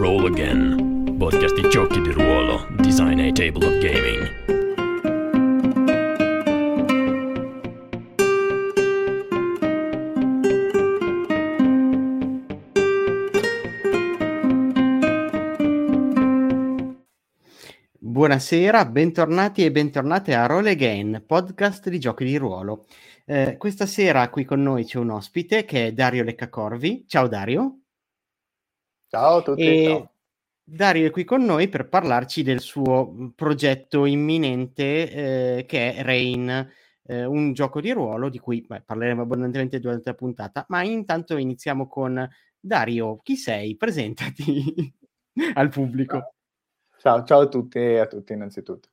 Roll Again, podcast di giochi di ruolo, design e tabletop gaming. Buonasera, bentornati e bentornate a Roll Again, podcast di giochi di ruolo. Eh, questa sera qui con noi c'è un ospite che è Dario Leccacorvi. Ciao Dario. Ciao a tutti. E ciao. Dario è qui con noi per parlarci del suo mm, progetto imminente eh, che è Rain, eh, un gioco di ruolo di cui beh, parleremo abbondantemente durante la puntata, ma intanto iniziamo con Dario. Chi sei? Presentati al pubblico. Ciao, ciao a tutti e a tutti innanzitutto.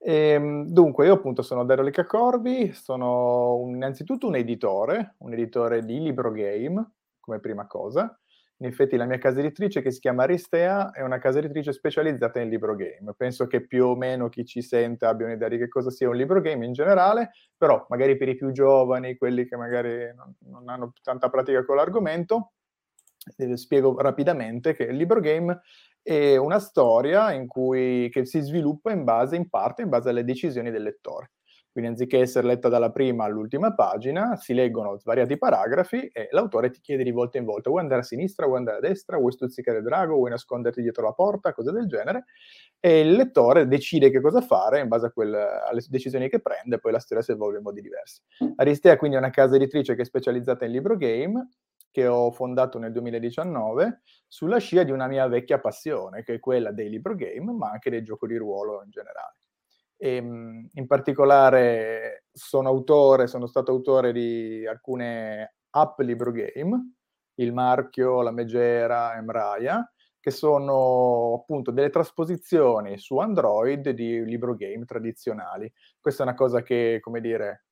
Ehm, dunque, io appunto sono Dario Leccacorvi, sono un, innanzitutto un editore, un editore di libro game, come prima cosa. In effetti la mia casa editrice che si chiama Aristea è una casa editrice specializzata in libro game. Penso che più o meno chi ci sente abbia un'idea di che cosa sia un libro game in generale, però magari per i più giovani, quelli che magari non, non hanno tanta pratica con l'argomento, eh, spiego rapidamente che il libro game è una storia cui, che si sviluppa in base, in parte, in base alle decisioni del lettore. Quindi anziché essere letta dalla prima all'ultima pagina, si leggono svariati paragrafi e l'autore ti chiede di volta in volta, vuoi andare a sinistra, vuoi andare a destra, vuoi stuzzicare il drago, vuoi nasconderti dietro la porta, cose del genere, e il lettore decide che cosa fare in base quel, alle decisioni che prende, poi la storia si evolve in modi diversi. Aristea quindi è una casa editrice che è specializzata in libro game, che ho fondato nel 2019 sulla scia di una mia vecchia passione, che è quella dei libro game, ma anche del gioco di ruolo in generale. E, ehm, in particolare sono autore, sono stato autore di alcune app libro game, il marchio, la megera, Emraia, che sono appunto delle trasposizioni su Android di libro game tradizionali. Questa è una cosa che, come dire,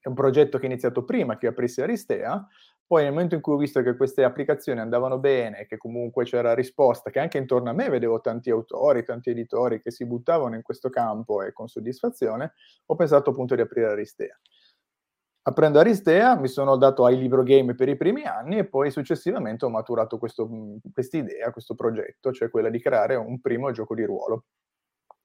è un progetto che è iniziato prima che aprissi Aristea, poi nel momento in cui ho visto che queste applicazioni andavano bene, che comunque c'era risposta, che anche intorno a me vedevo tanti autori, tanti editori che si buttavano in questo campo e con soddisfazione, ho pensato appunto di aprire Aristea. Aprendo Aristea mi sono dato ai libro game per i primi anni e poi successivamente ho maturato questa idea, questo progetto, cioè quella di creare un primo gioco di ruolo.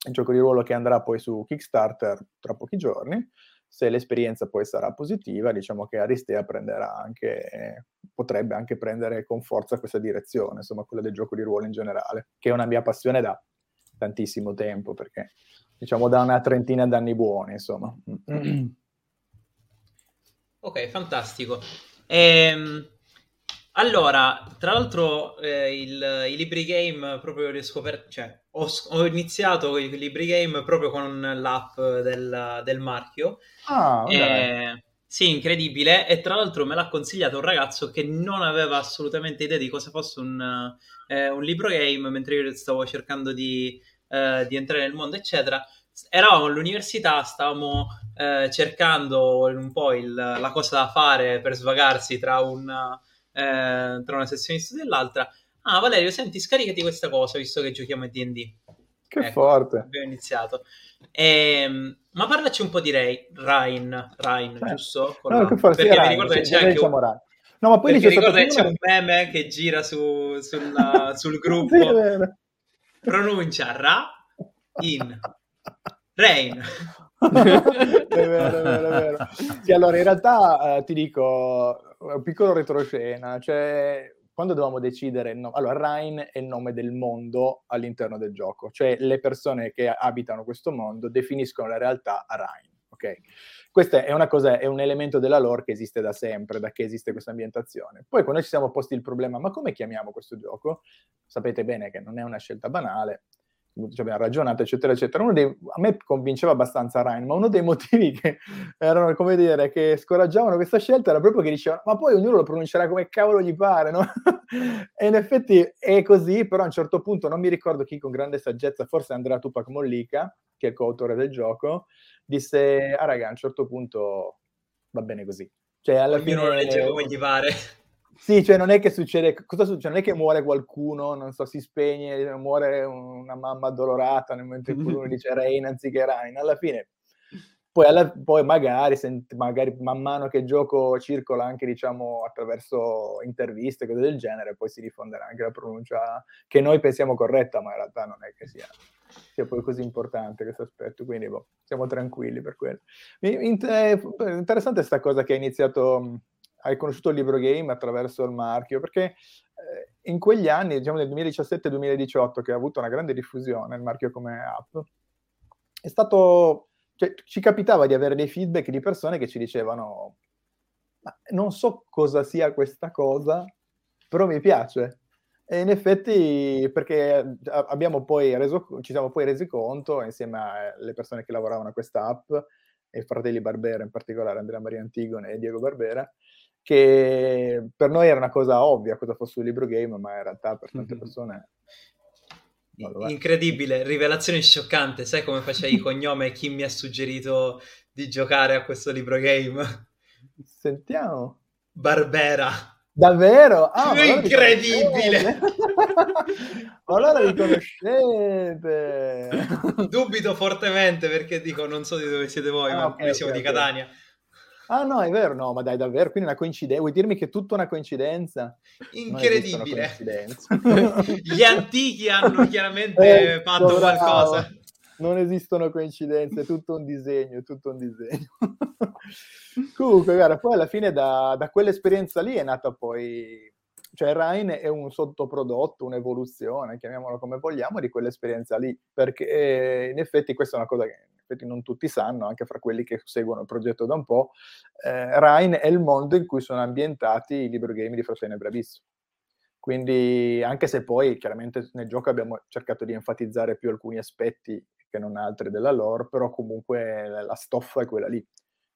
Un gioco di ruolo che andrà poi su Kickstarter tra pochi giorni se l'esperienza poi sarà positiva, diciamo che Aristea prenderà anche, potrebbe anche prendere con forza questa direzione, insomma quella del gioco di ruolo in generale, che è una mia passione da tantissimo tempo, perché diciamo da una trentina d'anni buoni, insomma. Ok, fantastico. Ehm, allora, tra l'altro eh, il, i libri game proprio li ho scoperti, cioè ho, ho, iniziato i libri game proprio con l'app del, del marchio. Ah, eh, sì, incredibile. E tra l'altro me l'ha consigliato un ragazzo che non aveva assolutamente idea di cosa fosse un, eh, un libro game, mentre io stavo cercando di, eh, di entrare nel mondo, eccetera eravamo all'università, stavamo eh, cercando un po' il, la cosa da fare per svagarsi tra una, eh, tra una sessione di studio e l'altra. Ah, Valerio, senti, scaricati questa cosa visto che giochiamo a DD. Che ecco, forte. Abbiamo iniziato. E, ma parlaci un po' di Ray, Ryan, Ryan eh. giusto? Con no, la... che forte, perché mi ricordo che c'è anche un... No, ma poi c'è, ricordo che c'è un meme che gira su, sulla, sul gruppo. sì, Pronuncia Ra in Rain. è vero, è vero, è vero. Sì, allora in realtà eh, ti dico un piccolo retroscena, cioè quando dovevamo decidere, no, allora Rhine è il nome del mondo all'interno del gioco, cioè le persone che abitano questo mondo definiscono la realtà a Rhine, ok? Questo è cosa, è un elemento della lore che esiste da sempre, da che esiste questa ambientazione. Poi quando ci siamo posti il problema, ma come chiamiamo questo gioco? Sapete bene che non è una scelta banale, ci abbiamo ragionato, eccetera, eccetera. Dei, a me convinceva abbastanza Ryan, ma uno dei motivi che erano, come dire, che scoraggiavano questa scelta era proprio che dicevano, ma poi ognuno lo pronuncerà come cavolo gli pare, no? e in effetti è così, però a un certo punto, non mi ricordo chi con grande saggezza, forse Andrea Tupac Mollica, che è coautore del gioco, disse, ah raga, a un certo punto va bene così. Cioè, alla ognuno fine... lo legge come gli pare. Sì, cioè non è che succede, cosa succede? Non è che muore qualcuno, non so, si spegne, muore una mamma addolorata nel momento in cui uno dice Rain anziché Rain. Alla fine poi, alla, poi magari, sent, magari, man mano che il gioco circola anche diciamo, attraverso interviste, cose del genere, poi si diffonderà anche la pronuncia che noi pensiamo corretta, ma in realtà non è che sia, sia poi così importante questo aspetto, quindi boh, siamo tranquilli per quello. È interessante questa cosa che hai iniziato, hai conosciuto il libro game attraverso il marchio, perché eh, in quegli anni, diciamo nel 2017-2018, che ha avuto una grande diffusione il marchio come app, è stato cioè, ci capitava di avere dei feedback di persone che ci dicevano ma non so cosa sia questa cosa, però mi piace. E in effetti, perché abbiamo poi reso, ci siamo poi resi conto, insieme alle persone che lavoravano a questa app, e fratelli Barbera in particolare, Andrea Maria Antigone e Diego Barbera, che per noi era una cosa ovvia cosa fosse un libro game, ma in realtà per tante persone Incredibile, rivelazione scioccante. Sai come facevi il cognome e chi mi ha suggerito di giocare a questo libro game? Sentiamo. Barbera. Davvero? Ah, ma Incredibile! allora vi conoscete! Dubito fortemente perché dico non so di dove siete voi, ah, ma okay, noi siamo okay, di Catania. Okay. Ah no, è vero, no, ma dai, davvero, quindi una coincidenza, vuoi dirmi che è tutta una coincidenza? Incredibile. Gli antichi hanno chiaramente eh, fatto bravo. qualcosa. Non esistono coincidenze, è tutto un disegno, è tutto un disegno. Comunque, guarda, poi alla fine da, da quell'esperienza lì è nata poi cioè Rhine è un sottoprodotto, un'evoluzione, chiamiamolo come vogliamo, di quell'esperienza lì, perché eh, in effetti questa è una cosa che non tutti sanno, anche fra quelli che seguono il progetto da un po', eh, Rhine è il mondo in cui sono ambientati i libro game di Fratelli Bravissimo. Quindi, anche se poi chiaramente nel gioco abbiamo cercato di enfatizzare più alcuni aspetti che non altri della lore, però comunque la stoffa è quella lì.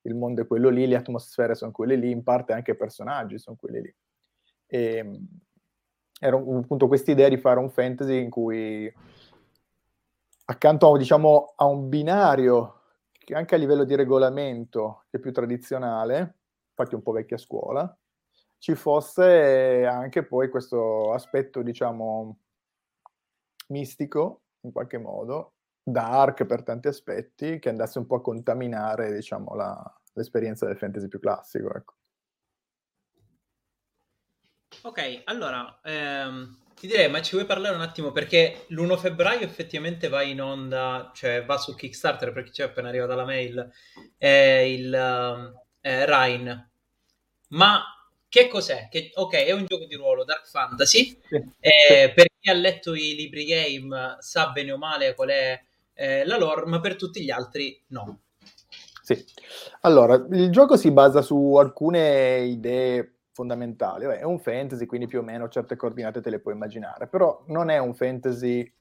Il mondo è quello lì, le atmosfere sono quelle lì, in parte anche i personaggi sono quelli lì. E, era appunto questa idea di fare un fantasy in cui accanto diciamo, a un binario che anche a livello di regolamento è più tradizionale, infatti un po' vecchia scuola, ci fosse anche poi questo aspetto, diciamo, mistico, in qualche modo, dark per tanti aspetti, che andasse un po' a contaminare, diciamo, la, l'esperienza del fantasy più classico, ecco. Ok, allora, ehm, ti direi, ma ci vuoi parlare un attimo perché l'1 febbraio effettivamente va in onda, cioè va su Kickstarter perché c'è appena arrivata la mail, è il eh, Rhine. Ma che cos'è? Che, ok, è un gioco di ruolo Dark Fantasy. Eh, per chi ha letto i libri game sa bene o male qual è eh, la lore, ma per tutti gli altri no. Sì. Allora, il gioco si basa su alcune idee fondamentali. Beh, è un fantasy, quindi più o meno certe coordinate te le puoi immaginare, però non è un fantasy,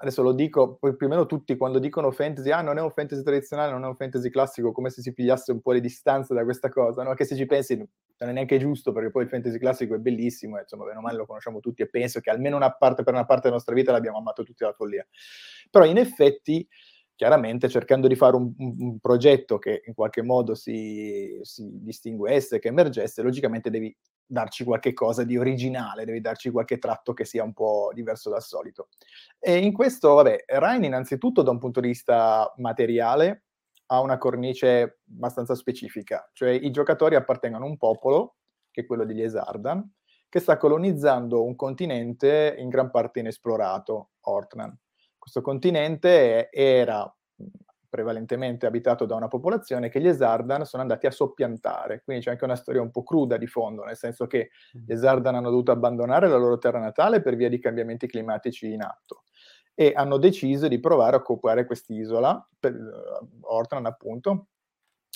adesso lo dico, più o meno tutti quando dicono fantasy, ah non è un fantasy tradizionale, non è un fantasy classico, come se si pigliasse un po' le distanze da questa cosa, no? che se ci pensi non è neanche giusto, perché poi il fantasy classico è bellissimo, e insomma, bene o male lo conosciamo tutti e penso che almeno una parte, per una parte della nostra vita l'abbiamo amato tutti alla follia. Però in effetti chiaramente cercando di fare un, un, un progetto che in qualche modo si, si, distinguesse, che emergesse, logicamente devi darci qualche cosa di originale, devi darci qualche tratto che sia un po' diverso dal solito. E in questo, vabbè, Ryan innanzitutto da un punto di vista materiale ha una cornice abbastanza specifica, cioè i giocatori appartengono a un popolo, che è quello degli Esardan, che sta colonizzando un continente in gran parte inesplorato, Ortnan questo continente era prevalentemente abitato da una popolazione che gli Esardan sono andati a soppiantare, quindi c'è anche una storia un po' cruda di fondo, nel senso che gli Esardan hanno dovuto abbandonare la loro terra natale per via di cambiamenti climatici in atto e hanno deciso di provare a occupare quest'isola, per, uh, Ortran appunto,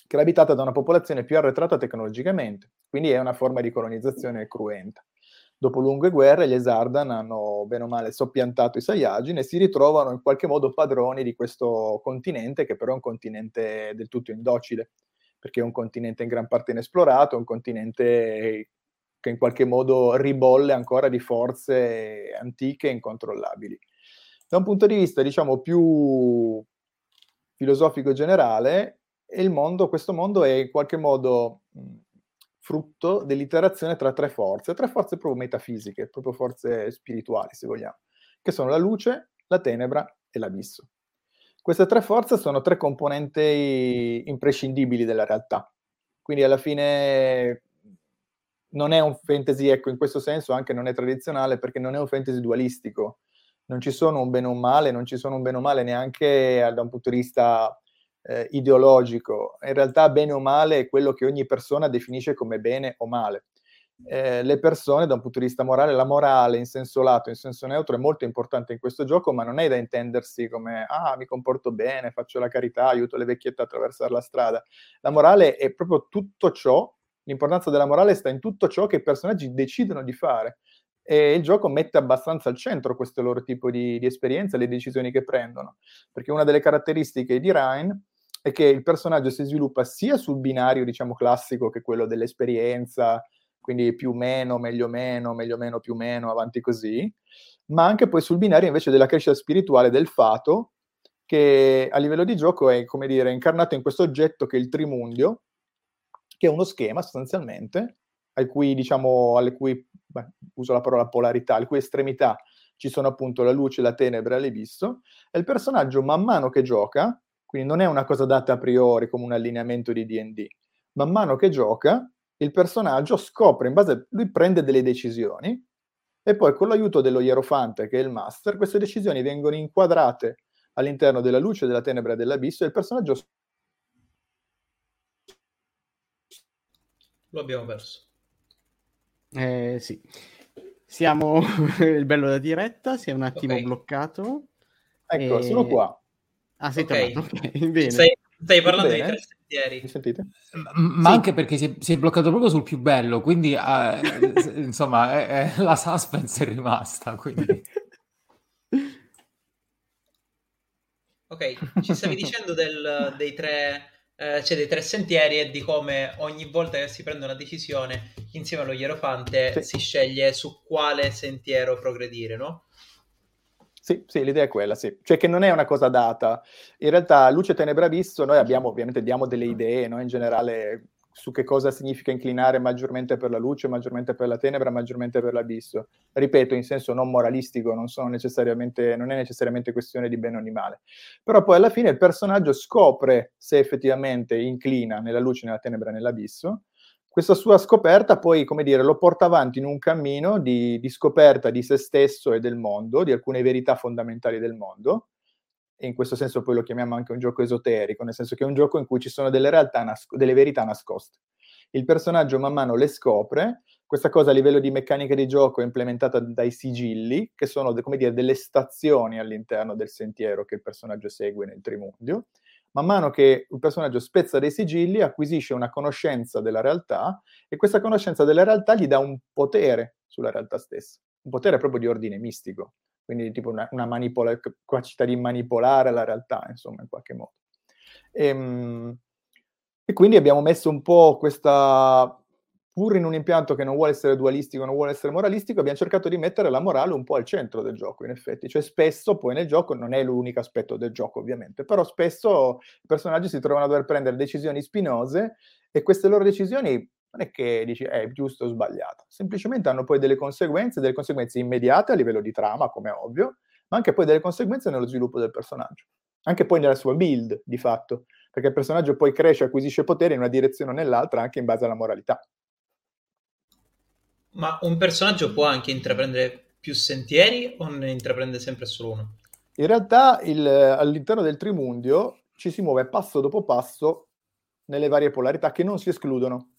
che era abitata da una popolazione più arretrata tecnologicamente, quindi è una forma di colonizzazione cruenta. Dopo lunghe guerre, gli Esardan hanno bene o male soppiantato i Saiyajin e si ritrovano in qualche modo padroni di questo continente, che però è un continente del tutto indocile, perché è un continente in gran parte inesplorato, un continente che in qualche modo ribolle ancora di forze antiche e incontrollabili. Da un punto di vista, diciamo, più filosofico generale, il mondo, questo mondo è in qualche modo frutto dell'interazione tra tre forze, tre forze proprio metafisiche, proprio forze spirituali, se vogliamo, che sono la luce, la tenebra e l'abisso. Queste tre forze sono tre componenti imprescindibili della realtà. Quindi alla fine non è un fantasy, ecco, in questo senso anche non è tradizionale perché non è un fantasy dualistico. Non ci sono un bene o un male, non ci sono un bene o male neanche da un punto di vista eh, ideologico. In realtà bene o male è quello che ogni persona definisce come bene o male. Eh, le persone da un punto di vista morale, la morale in senso lato, in senso neutro è molto importante in questo gioco, ma non è da intendersi come ah, mi comporto bene, faccio la carità, aiuto le vecchiette a attraversare la strada. La morale è proprio tutto ciò, l'importanza della morale sta in tutto ciò che i personaggi decidono di fare. E il gioco mette abbastanza al centro questo loro tipo di, di esperienza, le decisioni che prendono. Perché una delle caratteristiche di Ryan è che il personaggio si sviluppa sia sul binario, diciamo, classico, che quello dell'esperienza, quindi più meno, meglio meno, meglio meno, più meno, avanti così, ma anche poi sul binario invece della crescita spirituale del fato, che a livello di gioco è, come dire, incarnato in questo oggetto che è il trimundio, che è uno schema sostanzialmente, al cui, diciamo, alle cui, beh, uso la parola polarità, alle cui estremità ci sono appunto la luce, la tenebra l'abisso, e il personaggio man mano che gioca quindi non è una cosa data a priori come un allineamento di DD. Man mano che gioca, il personaggio scopre, in base, lui prende delle decisioni e poi con l'aiuto dello Ierofante, che è il master, queste decisioni vengono inquadrate all'interno della luce, della tenebra e dell'abisso e il personaggio... Lo abbiamo perso. Eh, sì. Siamo il bello da diretta, si è un attimo Ok. bloccato. Ecco, E- sono qua. Ah, sei Ok. tornato, ok, bene. Stai, stai parlando Bene. di tre sentieri. Mi sentite? M- Ma Sì. anche perché si è, si è bloccato proprio sul più bello, quindi eh, s- insomma eh, eh, la suspense è rimasta. Quindi. Ok, ci stavi dicendo del- dei, tre, eh, cioè dei tre sentieri e di come ogni volta che si prende una decisione insieme allo Ierofante Sì. si sceglie su quale sentiero progredire, no? Sì, sì, l'idea è quella, sì. Cioè che non è una cosa data. In realtà, luce, tenebra, abisso, noi abbiamo, ovviamente, diamo delle idee, no? In generale, su che cosa significa inclinare maggiormente per la luce, maggiormente per la tenebra, maggiormente per l'abisso. Ripeto, in senso non moralistico, non, sono necessariamente, non è necessariamente questione di bene o di male. Però poi alla fine il personaggio scopre se effettivamente inclina nella luce, nella tenebra, nell'abisso, questa sua scoperta poi, come dire, lo porta avanti in un cammino di, di scoperta di se stesso e del mondo, di alcune verità fondamentali del mondo, e in questo senso poi lo chiamiamo anche un gioco esoterico, nel senso che è un gioco in cui ci sono delle, realtà nasc- delle verità nascoste. Il personaggio man mano le scopre, questa cosa a livello di meccanica di gioco è implementata dai sigilli, che sono, come dire, delle stazioni all'interno del sentiero che il personaggio segue nel Trimundio, man mano che il personaggio spezza dei sigilli, acquisisce una conoscenza della realtà e questa conoscenza della realtà gli dà un potere sulla realtà stessa, un potere proprio di ordine mistico, quindi tipo una, una manipola- capacità di manipolare la realtà, insomma, in qualche modo. Ehm, E, quindi abbiamo messo un po' questa, pur in un impianto che non vuole essere dualistico, non vuole essere moralistico, abbiamo cercato di mettere la morale un po' al centro del gioco, in effetti. Cioè spesso poi nel gioco, non è l'unico aspetto del gioco ovviamente, però spesso i personaggi si trovano a dover prendere decisioni spinose e queste loro decisioni non è che dici è giusto o sbagliato, semplicemente hanno poi delle conseguenze, delle conseguenze immediate a livello di trama, come è ovvio, ma anche poi delle conseguenze nello sviluppo del personaggio, anche poi nella sua build, di fatto, perché il personaggio poi cresce, acquisisce potere in una direzione o nell'altra anche in base alla moralità. Ma un personaggio può anche intraprendere più sentieri o ne intraprende sempre solo uno? In realtà il- all'interno del Trimundio ci si muove passo dopo passo nelle varie polarità che non si escludono.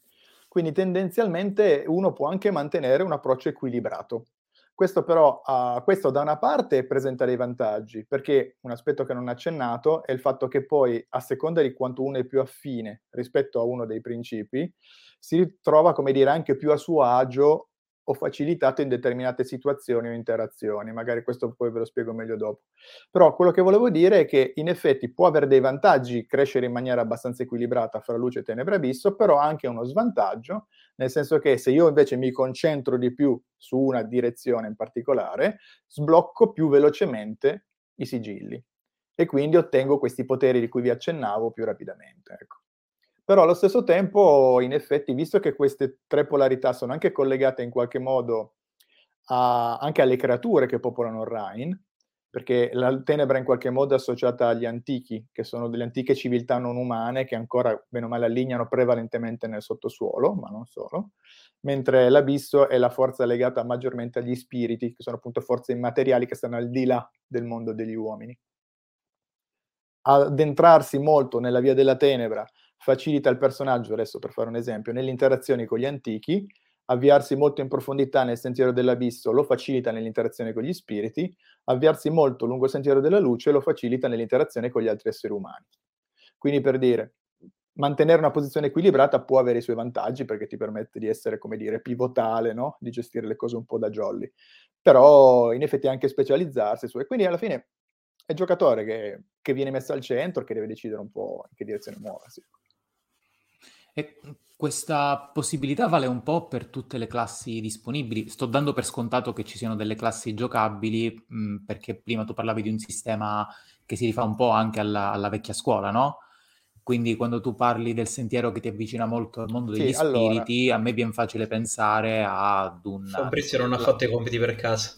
Quindi tendenzialmente uno può anche mantenere un approccio equilibrato. Questo però, ah, questo da una parte presenta dei vantaggi, perché un aspetto che non ho accennato è il fatto che poi, a seconda di quanto uno è più affine rispetto a uno dei principi, si ritrova, come dire, anche più a suo agio o facilitato in determinate situazioni o interazioni. Magari questo poi ve lo spiego meglio dopo. Però quello che volevo dire è che in effetti può avere dei vantaggi crescere in maniera abbastanza equilibrata fra luce e tenebra abisso, però anche uno svantaggio, nel senso che se io invece mi concentro di più su una direzione in particolare, sblocco più velocemente i sigilli e quindi ottengo questi poteri di cui vi accennavo più rapidamente. Ecco. Però allo stesso tempo, in effetti, visto che queste tre polarità sono anche collegate in qualche modo a- anche alle creature che popolano Rhine, perché la tenebra in qualche modo è associata agli antichi, che sono delle antiche civiltà non umane che ancora, bene o male, allineano prevalentemente nel sottosuolo, ma non solo, mentre l'abisso è la forza legata maggiormente agli spiriti, che sono appunto forze immateriali che stanno al di là del mondo degli uomini. Addentrarsi molto nella via della tenebra facilita il personaggio, adesso per fare un esempio, nelle interazioni con gli antichi, avviarsi molto in profondità nel sentiero dell'abisso lo facilita nell'interazione con gli spiriti, avviarsi molto lungo il sentiero della luce lo facilita nell'interazione con gli altri esseri umani. Quindi per dire, mantenere una posizione equilibrata può avere i suoi vantaggi perché ti permette di essere, come dire, pivotale, no? di gestire le cose un po' da jolly, però in effetti anche specializzarsi su... E quindi alla fine è il giocatore che, che viene messo al centro che deve decidere un po' in che direzione muoversi. E questa possibilità vale un po' per tutte le classi disponibili. Sto dando per scontato che ci siano delle classi giocabili, mh, mm, perché prima tu parlavi di un sistema che si rifà un po' anche alla, alla, vecchia scuola, no? Quindi quando tu parli del sentiero che ti avvicina molto al mondo degli sì, spiriti, allora... a me viene facile pensare ad un... Fabrizio non ha fatto i compiti per casa.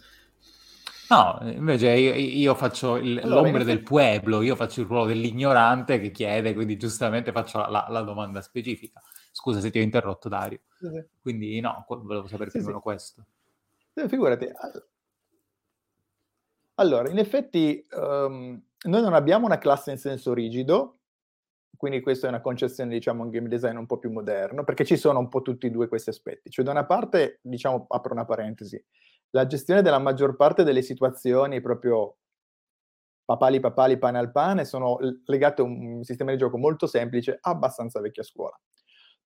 No, invece io, io faccio il, allora, l'ombre del pueblo, io faccio il ruolo dell'ignorante che chiede, quindi giustamente faccio la, la domanda specifica. Scusa se ti ho interrotto, Dario. Sì, sì. Quindi no, volevo sapere sì, più o meno questo. figurati. Allora, in effetti um, noi non abbiamo una classe in senso rigido, quindi questa è una concezione, diciamo, un game design un po' più moderno, perché ci sono un po' tutti e due questi aspetti. Cioè, da una parte, diciamo, apro una parentesi, la gestione della maggior parte delle situazioni proprio papali papali pane al pane sono legate a un sistema di gioco molto semplice, abbastanza vecchia scuola.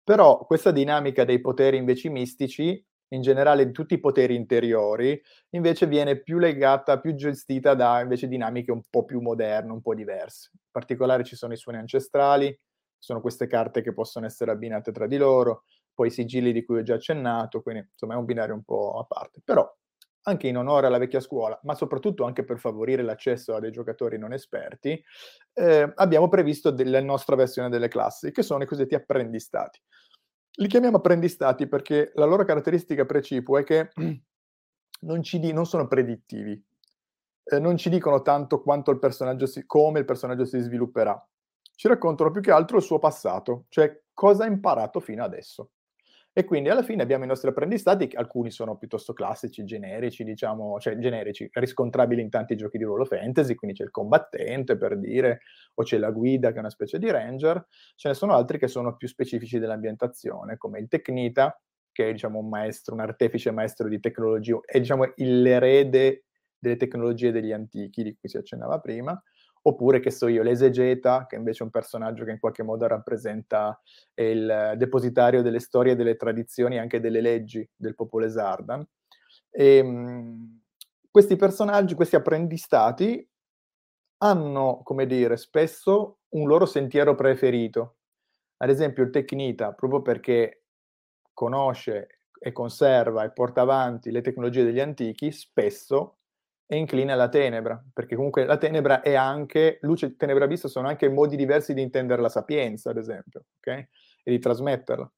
Però questa dinamica dei poteri invece mistici, in generale di tutti i poteri interiori, invece viene più legata, più gestita da invece dinamiche un po' più moderne, un po' diverse. In particolare ci sono i suoni ancestrali, sono queste carte che possono essere abbinate tra di loro, poi i sigilli di cui ho già accennato, quindi insomma è un binario un po' a parte. Però anche in onore alla vecchia scuola, ma soprattutto anche per favorire l'accesso a dei giocatori non esperti, eh, abbiamo previsto la nostra versione delle classi, che sono i cosiddetti apprendistati. Li chiamiamo apprendistati perché la loro caratteristica precipua è che non, di, non sono predittivi, eh, non ci dicono tanto il si, come il personaggio si svilupperà, ci raccontano più che altro il suo passato, cioè cosa ha imparato fino adesso. E quindi alla fine abbiamo i nostri apprendistati, alcuni sono piuttosto classici, generici, diciamo, cioè generici, riscontrabili in tanti giochi di ruolo fantasy, quindi c'è il combattente per dire, o c'è la guida che è una specie di ranger, ce ne sono altri che sono più specifici dell'ambientazione, come il Tecnita, che è diciamo un maestro, un artefice maestro di tecnologia, è diciamo l'erede delle tecnologie degli antichi di cui si accennava prima, oppure che so io, l'esegeta, che invece è un personaggio che in qualche modo rappresenta il depositario delle storie, delle tradizioni e anche delle leggi del popolo Esardan. E, ehm, questi personaggi, questi apprendistati, hanno, come dire, spesso un loro sentiero preferito. Ad esempio il Tecnita, proprio perché conosce e conserva e porta avanti le tecnologie degli antichi, spesso e inclina alla tenebra, perché comunque la tenebra è anche, luce e tenebra vista sono anche modi diversi di intendere la sapienza, ad esempio, ok? E di trasmetterla.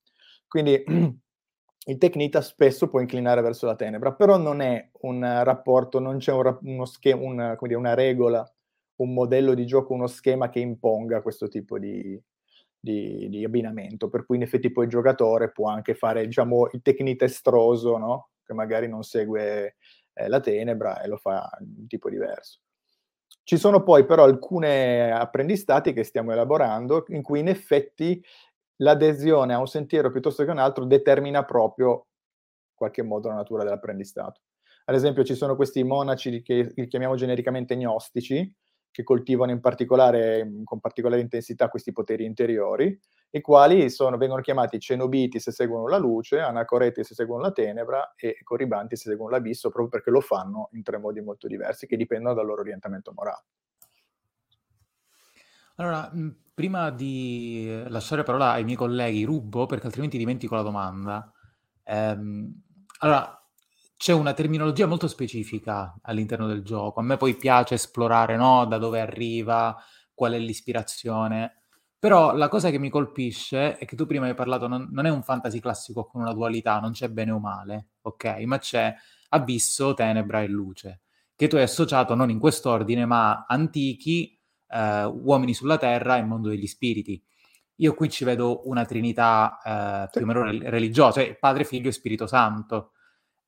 Quindi il Tecnita spesso può inclinare verso la tenebra, però non è un rapporto, non c'è un, uno schema, un, dire, una regola, un modello di gioco, uno schema che imponga questo tipo di, di, di, abbinamento, per cui in effetti poi il giocatore può anche fare, diciamo, il Tecnita estroso, no? Che magari non segue eh, la tenebra e lo fa in tipo diverso. Ci sono poi però alcune apprendistati che stiamo elaborando in cui in effetti l'adesione a un sentiero piuttosto che un altro determina proprio in qualche modo la natura dell'apprendistato. Ad esempio ci sono questi monaci che chiamiamo genericamente gnostici, che coltivano in particolare, con particolare intensità questi poteri interiori, i quali sono, vengono chiamati cenobiti se seguono la luce, anacoreti se seguono la tenebra e coribanti se seguono l'abisso, proprio perché lo fanno in tre modi molto diversi che dipendono dal loro orientamento morale. Allora, prima di lasciare parola ai miei colleghi, rubo perché altrimenti dimentico la domanda. Ehm, allora, c'è una terminologia molto specifica all'interno del gioco. A me poi piace esplorare no? da dove arriva, qual è l'ispirazione. Però la cosa che mi colpisce è che tu prima hai parlato, non, non, è un fantasy classico con una dualità, non c'è bene o male, ok? Ma c'è abisso, tenebra e luce. che tu hai associato non in quest'ordine, ma antichi, eh, uomini sulla terra e mondo degli spiriti. Io qui ci vedo una trinità eh, più o meno religiosa, cioè Padre, Figlio e Spirito Santo.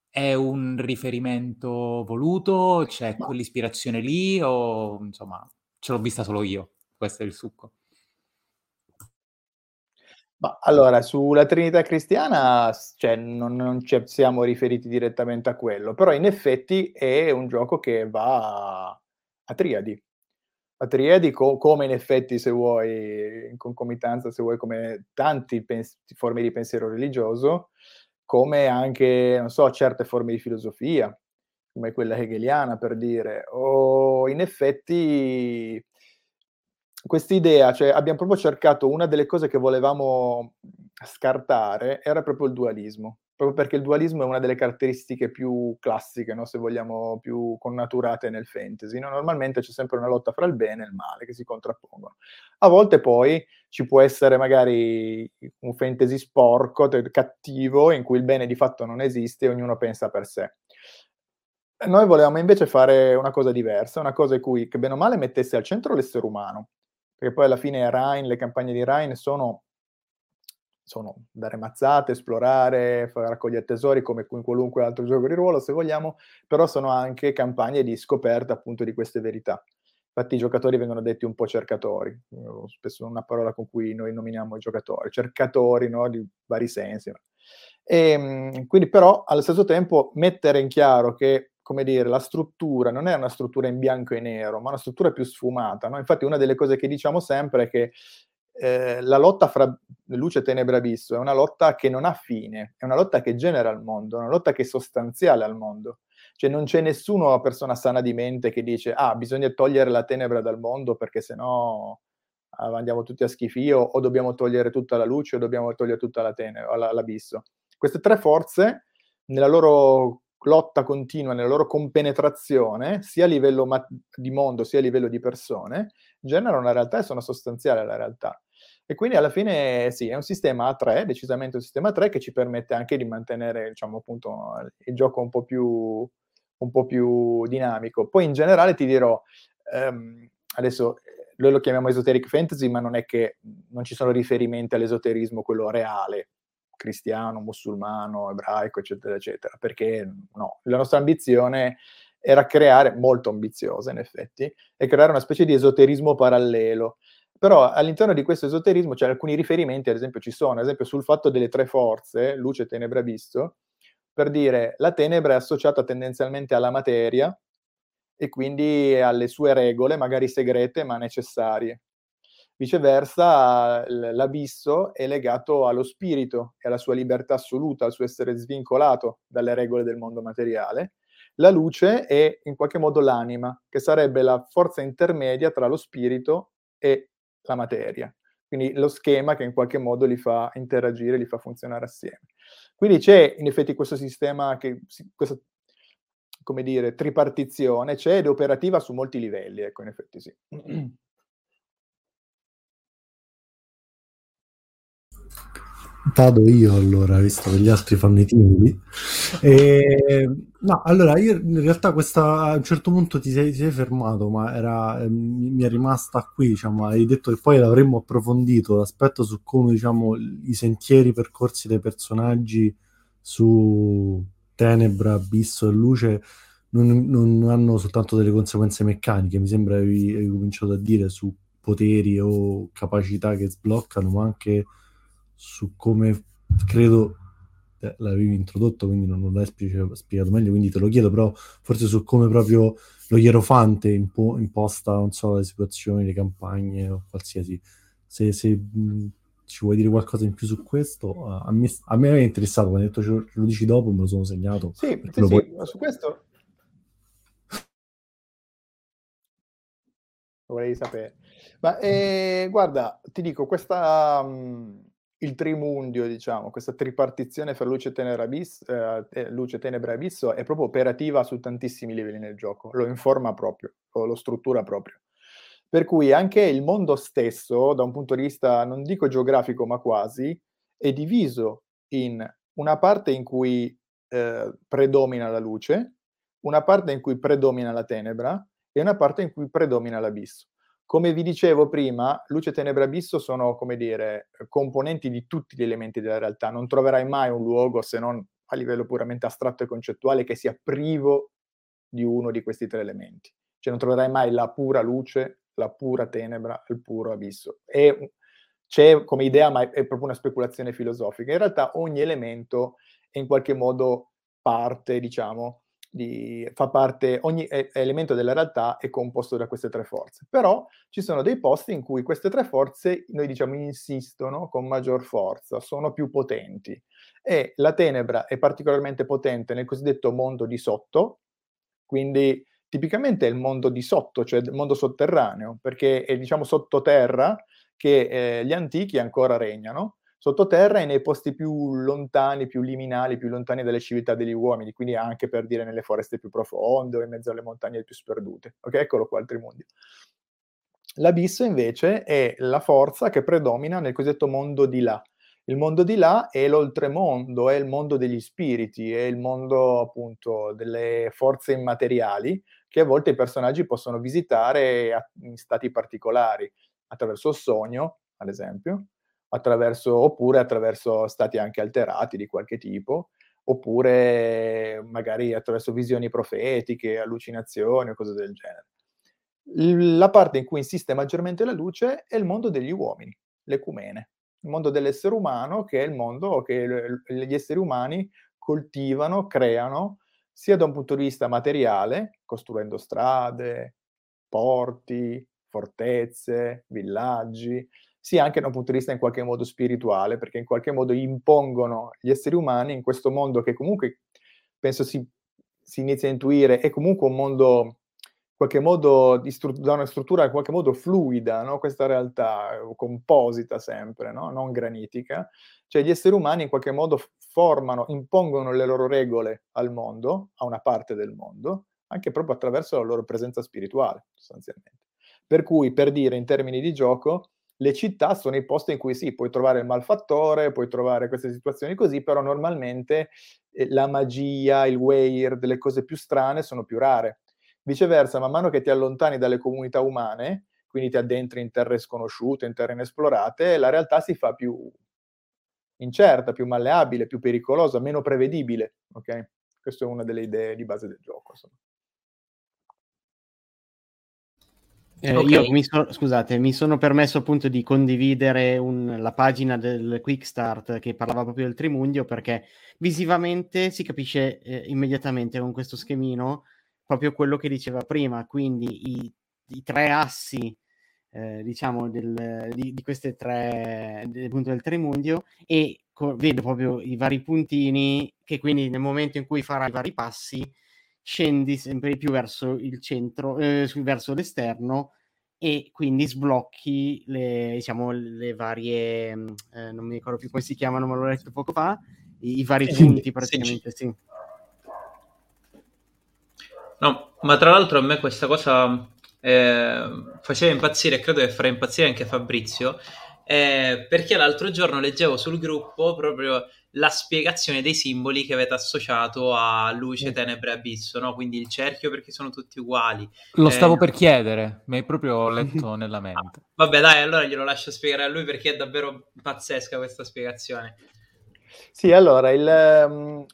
È un riferimento voluto? C'è quell'ispirazione lì o insomma ce l'ho vista solo io? Questo è il succo. Ma allora, sulla Trinità cristiana cioè, non, non ci siamo riferiti direttamente a quello, però in effetti è un gioco che va a triadi. A triadi, co- come in effetti, se vuoi, in concomitanza, se vuoi, come tante pens- forme di pensiero religioso, come anche, non so, certe forme di filosofia, come quella hegeliana, per dire, o in effetti quest'idea, cioè abbiamo proprio cercato una delle cose che volevamo scartare era proprio il dualismo, proprio perché il dualismo è una delle caratteristiche più classiche, no? se vogliamo, più connaturate nel fantasy. No? Normalmente c'è sempre una lotta fra il bene e il male che si contrappongono. A volte poi ci può essere magari un fantasy sporco, cattivo, in cui il bene di fatto non esiste e ognuno pensa per sé. Noi volevamo invece fare una cosa diversa, una cosa in cui, che bene o male mettesse al centro l'essere umano, perché poi alla fine Rhine, le campagne di Rhine sono, sono dare mazzate, esplorare, raccogliere tesori come in qualunque altro gioco di ruolo, se vogliamo, però sono anche campagne di scoperta appunto di queste verità. Infatti i giocatori vengono detti un po' cercatori, spesso una parola con cui noi nominiamo i giocatori, cercatori no? di vari sensi. E, ehm, quindi però allo stesso tempo mettere in chiaro che come dire, la struttura non è una struttura in bianco e nero, ma una struttura più sfumata. No? Infatti una delle cose che diciamo sempre è che eh, la lotta fra luce, tenebra e abisso è una lotta che non ha fine, è una lotta che genera il mondo, è una lotta che è sostanziale al mondo. Cioè non c'è nessuno persona sana di mente che dice ah bisogna togliere la tenebra dal mondo perché sennò ah, andiamo tutti a schifio o dobbiamo togliere tutta la luce o dobbiamo togliere tutta la tenebra, l'abisso. Queste tre forze nella loro lotta continua, nella loro compenetrazione, sia a livello ma- di mondo sia a livello di persone, generano una realtà e sono sostanziali alla realtà. E quindi alla fine sì, è un sistema a 3, decisamente un sistema a 3 che ci permette anche di mantenere, diciamo appunto, il gioco un po' più, un po più dinamico. Poi in generale ti dirò, ehm, adesso noi lo chiamiamo esoteric fantasy, ma non è che non ci sono riferimenti all'esoterismo, quello reale, cristiano, musulmano, ebraico, eccetera, eccetera, perché no, la nostra ambizione era creare, molto ambiziosa in effetti, è creare una specie di esoterismo parallelo. Però all'interno di questo esoterismo c'è alcuni riferimenti, ad esempio ci sono, ad esempio sul fatto delle tre forze, luce, tenebra, visto, per dire la tenebra è associata tendenzialmente alla materia e quindi alle sue regole, magari segrete ma necessarie. Viceversa, l'abisso è legato allo spirito e alla sua libertà assoluta, al suo essere svincolato dalle regole del mondo materiale. La luce è in qualche modo l'anima, che sarebbe la forza intermedia tra lo spirito e la materia. Quindi lo schema che in qualche modo li fa interagire, li fa funzionare assieme. Quindi c'è in effetti questo sistema, che, questa, come dire, tripartizione, c'è ed è operativa su molti livelli, ecco, in effetti sì. Vado io allora, visto che gli altri fanno i timidi. E, no, allora io in realtà questa, a un certo punto ti sei, ti sei fermato, ma era, eh, mi è rimasta qui, diciamo, hai detto che poi l'avremmo approfondito, l'aspetto su come diciamo, i sentieri percorsi dai personaggi su Tenebra, Abisso e Luce non, non hanno soltanto delle conseguenze meccaniche, mi sembra che hai cominciato a dire su poteri o capacità che sbloccano, ma anche su come credo l'avevi introdotto, quindi non, non l'hai spiegato meglio, quindi te lo chiedo, però forse su come proprio lo Ierofante impo- imposta, non so, le situazioni, le campagne o qualsiasi. Se, se mh, ci vuoi dire qualcosa in più su questo, a, me, a me è interessato, quando hai detto ce lo dici dopo, me lo sono segnato. Sì, sì, sì puoi... su questo vorrei sapere. Ma eh, guarda, ti dico, questa... Mh il trimundio, diciamo, questa tripartizione fra luce, tenebra, abisso, eh, luce, tenebra e abisso è proprio operativa su tantissimi livelli nel gioco, lo informa proprio, lo, struttura proprio. Per cui anche il mondo stesso, da un punto di vista, non dico geografico, ma quasi, è diviso in una parte in cui eh, predomina la luce, una parte in cui predomina la tenebra e una parte in cui predomina l'abisso. Come vi dicevo prima, luce, tenebra, abisso sono, come dire, componenti di tutti gli elementi della realtà. Non troverai mai un luogo, se non a livello puramente astratto e concettuale, che sia privo di uno di questi tre elementi. Cioè non troverai mai la pura luce, la pura tenebra, il puro abisso. E c'è come idea, ma è proprio una speculazione filosofica. In realtà ogni elemento è in qualche modo parte, diciamo, di, fa parte, ogni elemento della realtà è composto da queste tre forze. Però ci sono dei posti in cui queste tre forze, noi diciamo, insistono con maggior forza, sono più potenti. E la tenebra è particolarmente potente nel cosiddetto mondo di sotto, quindi tipicamente è il mondo di sotto, cioè il mondo sotterraneo, perché è diciamo sottoterra che eh, gli antichi ancora regnano, sottoterra e nei posti più lontani, più liminali, più lontani dalle civiltà degli uomini, quindi anche per dire nelle foreste più profonde o in mezzo alle montagne più sperdute. Ok, eccolo qua il trimondio. L'abisso invece è la forza che predomina nel cosiddetto mondo di là. Il mondo di là è l'oltremondo, è il mondo degli spiriti, è il mondo appunto delle forze immateriali che a volte i personaggi possono visitare in stati particolari, attraverso il sogno, ad esempio, attraverso, oppure attraverso stati anche alterati di qualche tipo, oppure magari attraverso visioni profetiche, allucinazioni o cose del genere. La parte in cui insiste maggiormente la luce è il mondo degli uomini, l'ecumene, il mondo dell'essere umano, che è il mondo che gli esseri umani coltivano, creano, sia da un punto di vista materiale, costruendo strade, porti, fortezze, villaggi, sia anche da un punto di vista in qualche modo spirituale, perché in qualche modo impongono gli esseri umani in questo mondo che comunque penso si, si inizia a intuire è comunque un mondo in qualche modo stru- da una struttura in qualche modo fluida, no? questa realtà composita sempre, no? non granitica, cioè gli esseri umani in qualche modo formano, impongono le loro regole al mondo, a una parte del mondo, anche proprio attraverso la loro presenza spirituale, sostanzialmente. Per cui, per dire in termini di gioco, le città sono i posti in cui sì, puoi trovare il malfattore, puoi trovare queste situazioni così, però normalmente eh, la magia, il weird, le cose più strane sono più rare. Viceversa, man mano che ti allontani dalle comunità umane, quindi ti addentri in terre sconosciute, in terre inesplorate, la realtà si fa più incerta, più malleabile, più pericolosa, meno prevedibile. Ok? Questa è una delle idee di base del gioco. Insomma. Eh, okay. Io mi, so, scusate, mi sono permesso appunto di condividere un, la pagina del Quick Start che parlava proprio del Trimundio perché visivamente si capisce eh, immediatamente con questo schemino proprio quello che diceva prima, quindi i, i tre assi eh, diciamo del, di, di, queste tre appunto del Trimundio e co- vedo proprio i vari puntini che quindi nel momento in cui farà i vari passi scendi sempre di più verso il centro, eh, verso l'esterno e quindi sblocchi le, diciamo, le varie, mm, eh, non mi ricordo più come si chiamano, ma l'ho letto poco fa, i, i vari punti praticamente, sì. sì. No, ma tra l'altro a me questa cosa eh, faceva impazzire, credo che farà impazzire anche Fabrizio, eh, perché l'altro giorno leggevo sul gruppo proprio la spiegazione dei simboli che avete associato a luce, tenebre e abisso, no? Quindi il cerchio perché sono tutti uguali. Lo eh, stavo per chiedere, mi hai proprio letto nella mente. Ah, vabbè, dai, allora glielo lascio spiegare a lui perché è davvero pazzesca questa spiegazione. Sì, allora, il, um,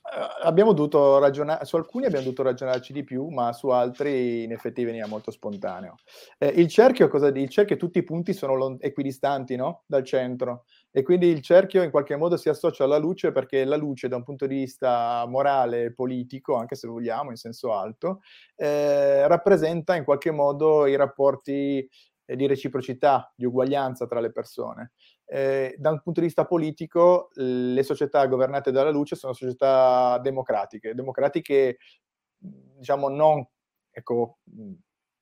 abbiamo dovuto ragionare, su alcuni abbiamo dovuto ragionarci di più, ma su altri in effetti veniva molto spontaneo. Eh, il cerchio cosa dice? Il cerchio tutti i punti sono lo- equidistanti, no? Dal centro. E quindi il cerchio in qualche modo si associa alla luce perché la luce da un punto di vista morale e politico, anche se vogliamo in senso alto, eh, rappresenta in qualche modo i rapporti eh, di reciprocità, di uguaglianza tra le persone. Eh, da un punto di vista politico, le società governate dalla luce sono società democratiche, democratiche diciamo non ecco,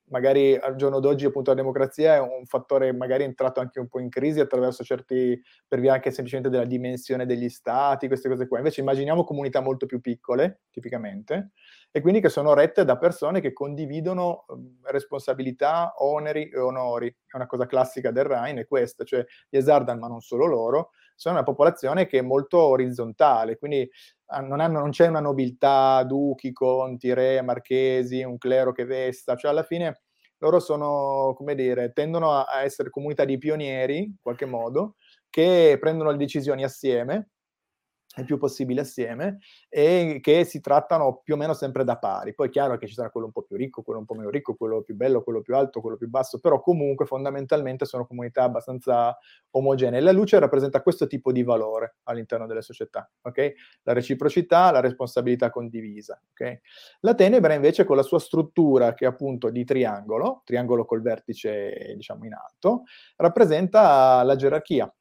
magari al giorno d'oggi appunto la democrazia è un fattore magari entrato anche un po' in crisi attraverso certi, per via anche semplicemente della dimensione degli stati, queste cose qua. Invece immaginiamo comunità molto più piccole, tipicamente, e quindi che sono rette da persone che condividono um, responsabilità, oneri e onori. È una cosa classica del Rhine, è questa, cioè gli Esardan, ma non solo loro, sono una popolazione che è molto orizzontale, quindi ah, non, hanno, non c'è una nobiltà, duchi, conti, re, marchesi, un clero che vesta, cioè alla fine loro sono, come dire, tendono a, a essere comunità di pionieri, in qualche modo, che prendono le decisioni assieme il più possibile assieme e che si trattano più o meno sempre da pari. Poi è chiaro che ci sarà quello un po' più ricco, quello un po' meno ricco, quello più bello, quello più alto, quello più basso, però comunque fondamentalmente sono comunità abbastanza omogenee. La luce rappresenta questo tipo di valore all'interno delle società, ok? La reciprocità, la responsabilità condivisa, ok? La tenebra invece con la sua struttura che è appunto di triangolo, triangolo col vertice diciamo in alto, rappresenta la gerarchia,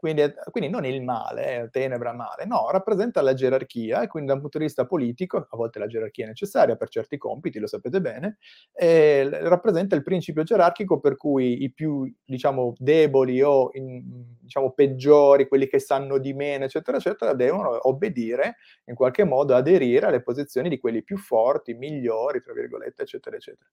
quindi, quindi, non il male, tenebra male, no, rappresenta la gerarchia e quindi da un punto di vista politico, a volte la gerarchia è necessaria per certi compiti, lo sapete bene, eh, rappresenta il principio gerarchico per cui i più, diciamo, deboli o, in, diciamo, peggiori, quelli che sanno di meno, eccetera, eccetera, devono obbedire, in qualche modo aderire alle posizioni di quelli più forti, migliori, tra virgolette, eccetera, eccetera.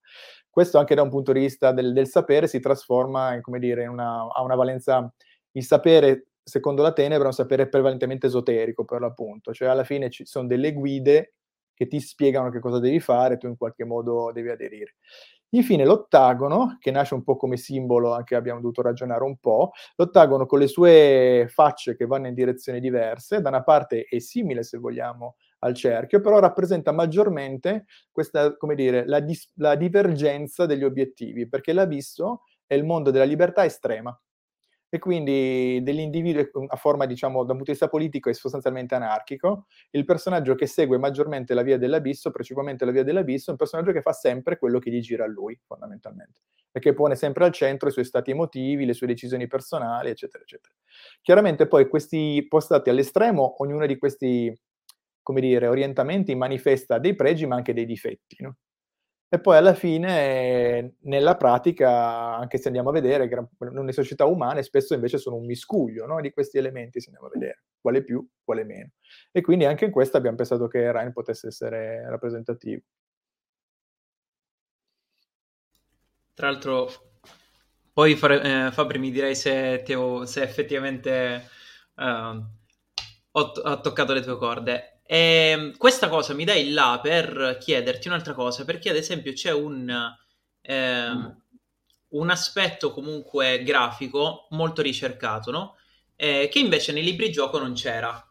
Questo anche da un punto di vista del, del sapere si trasforma, in, come dire, in una, ha una valenza il sapere, secondo la tenebra, è un sapere prevalentemente esoterico, per l'appunto, cioè alla fine ci sono delle guide che ti spiegano che cosa devi fare, tu in qualche modo devi aderire. Infine l'ottagono, che nasce un po' come simbolo, anche abbiamo dovuto ragionare un po', l'ottagono con le sue facce che vanno in direzioni diverse, da una parte è simile, se vogliamo, al cerchio, però rappresenta maggiormente questa, come dire, la, dis- la divergenza degli obiettivi, perché l'abisso è il mondo della libertà estrema, e quindi dell'individuo a forma, diciamo, da un punto di vista politico è sostanzialmente anarchico. Il personaggio che segue maggiormente la via dell'abisso, principalmente la via dell'abisso, è un personaggio che fa sempre quello che gli gira a lui, fondamentalmente, e che pone sempre al centro i suoi stati emotivi, le sue decisioni personali, eccetera, eccetera. Chiaramente poi questi postati all'estremo, ognuno di questi, come dire, orientamenti manifesta dei pregi ma anche dei difetti, no? E poi alla fine, nella pratica, anche se andiamo a vedere, nelle società umane spesso invece sono un miscuglio no? di questi elementi, se andiamo a vedere, quale più, quale meno. E quindi anche in questo abbiamo pensato che Ryan potesse essere rappresentativo. Tra l'altro, poi eh, Fabri mi direi se, ho, se effettivamente uh, ho, ho toccato le tue corde. E ehm, questa cosa mi dà il là per chiederti un'altra cosa, perché ad esempio c'è un, eh, un aspetto comunque grafico molto ricercato, no? Eh, che invece nei libri gioco non c'era,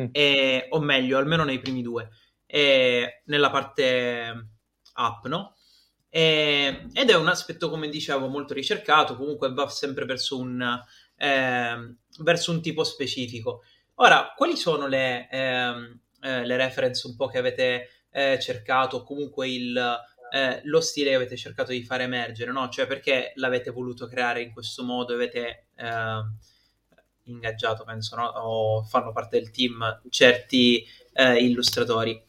mm. eh, o meglio, almeno nei primi due, nella parte app, no? ed è un aspetto, come dicevo, molto ricercato, comunque va sempre verso un, ehm, verso un tipo specifico. Ora, quali sono le, ehm, eh, le reference un po' che avete eh, cercato, comunque il, eh, lo stile che avete cercato di far emergere, no? Cioè perché l'avete voluto creare in questo modo, avete eh, ingaggiato, penso, no? o fanno parte del team certi eh, illustratori.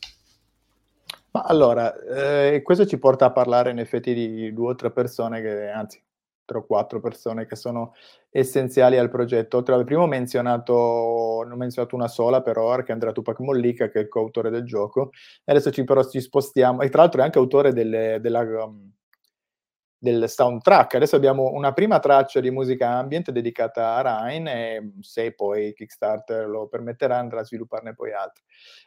Ma allora, eh, questo ci porta a parlare in effetti di due o tre persone che, anzi, tre o quattro persone che sono essenziali al progetto. Oltre al primo ho menzionato, ne ho menzionato una sola per ora, che è Andrea Tupac Mollica, che è il coautore del gioco. Adesso ci, però ci spostiamo, e tra l'altro è anche autore delle, della, um, del soundtrack. Adesso abbiamo una prima traccia di musica ambient dedicata a Ryan e se poi Kickstarter lo permetterà andrà a svilupparne poi altri.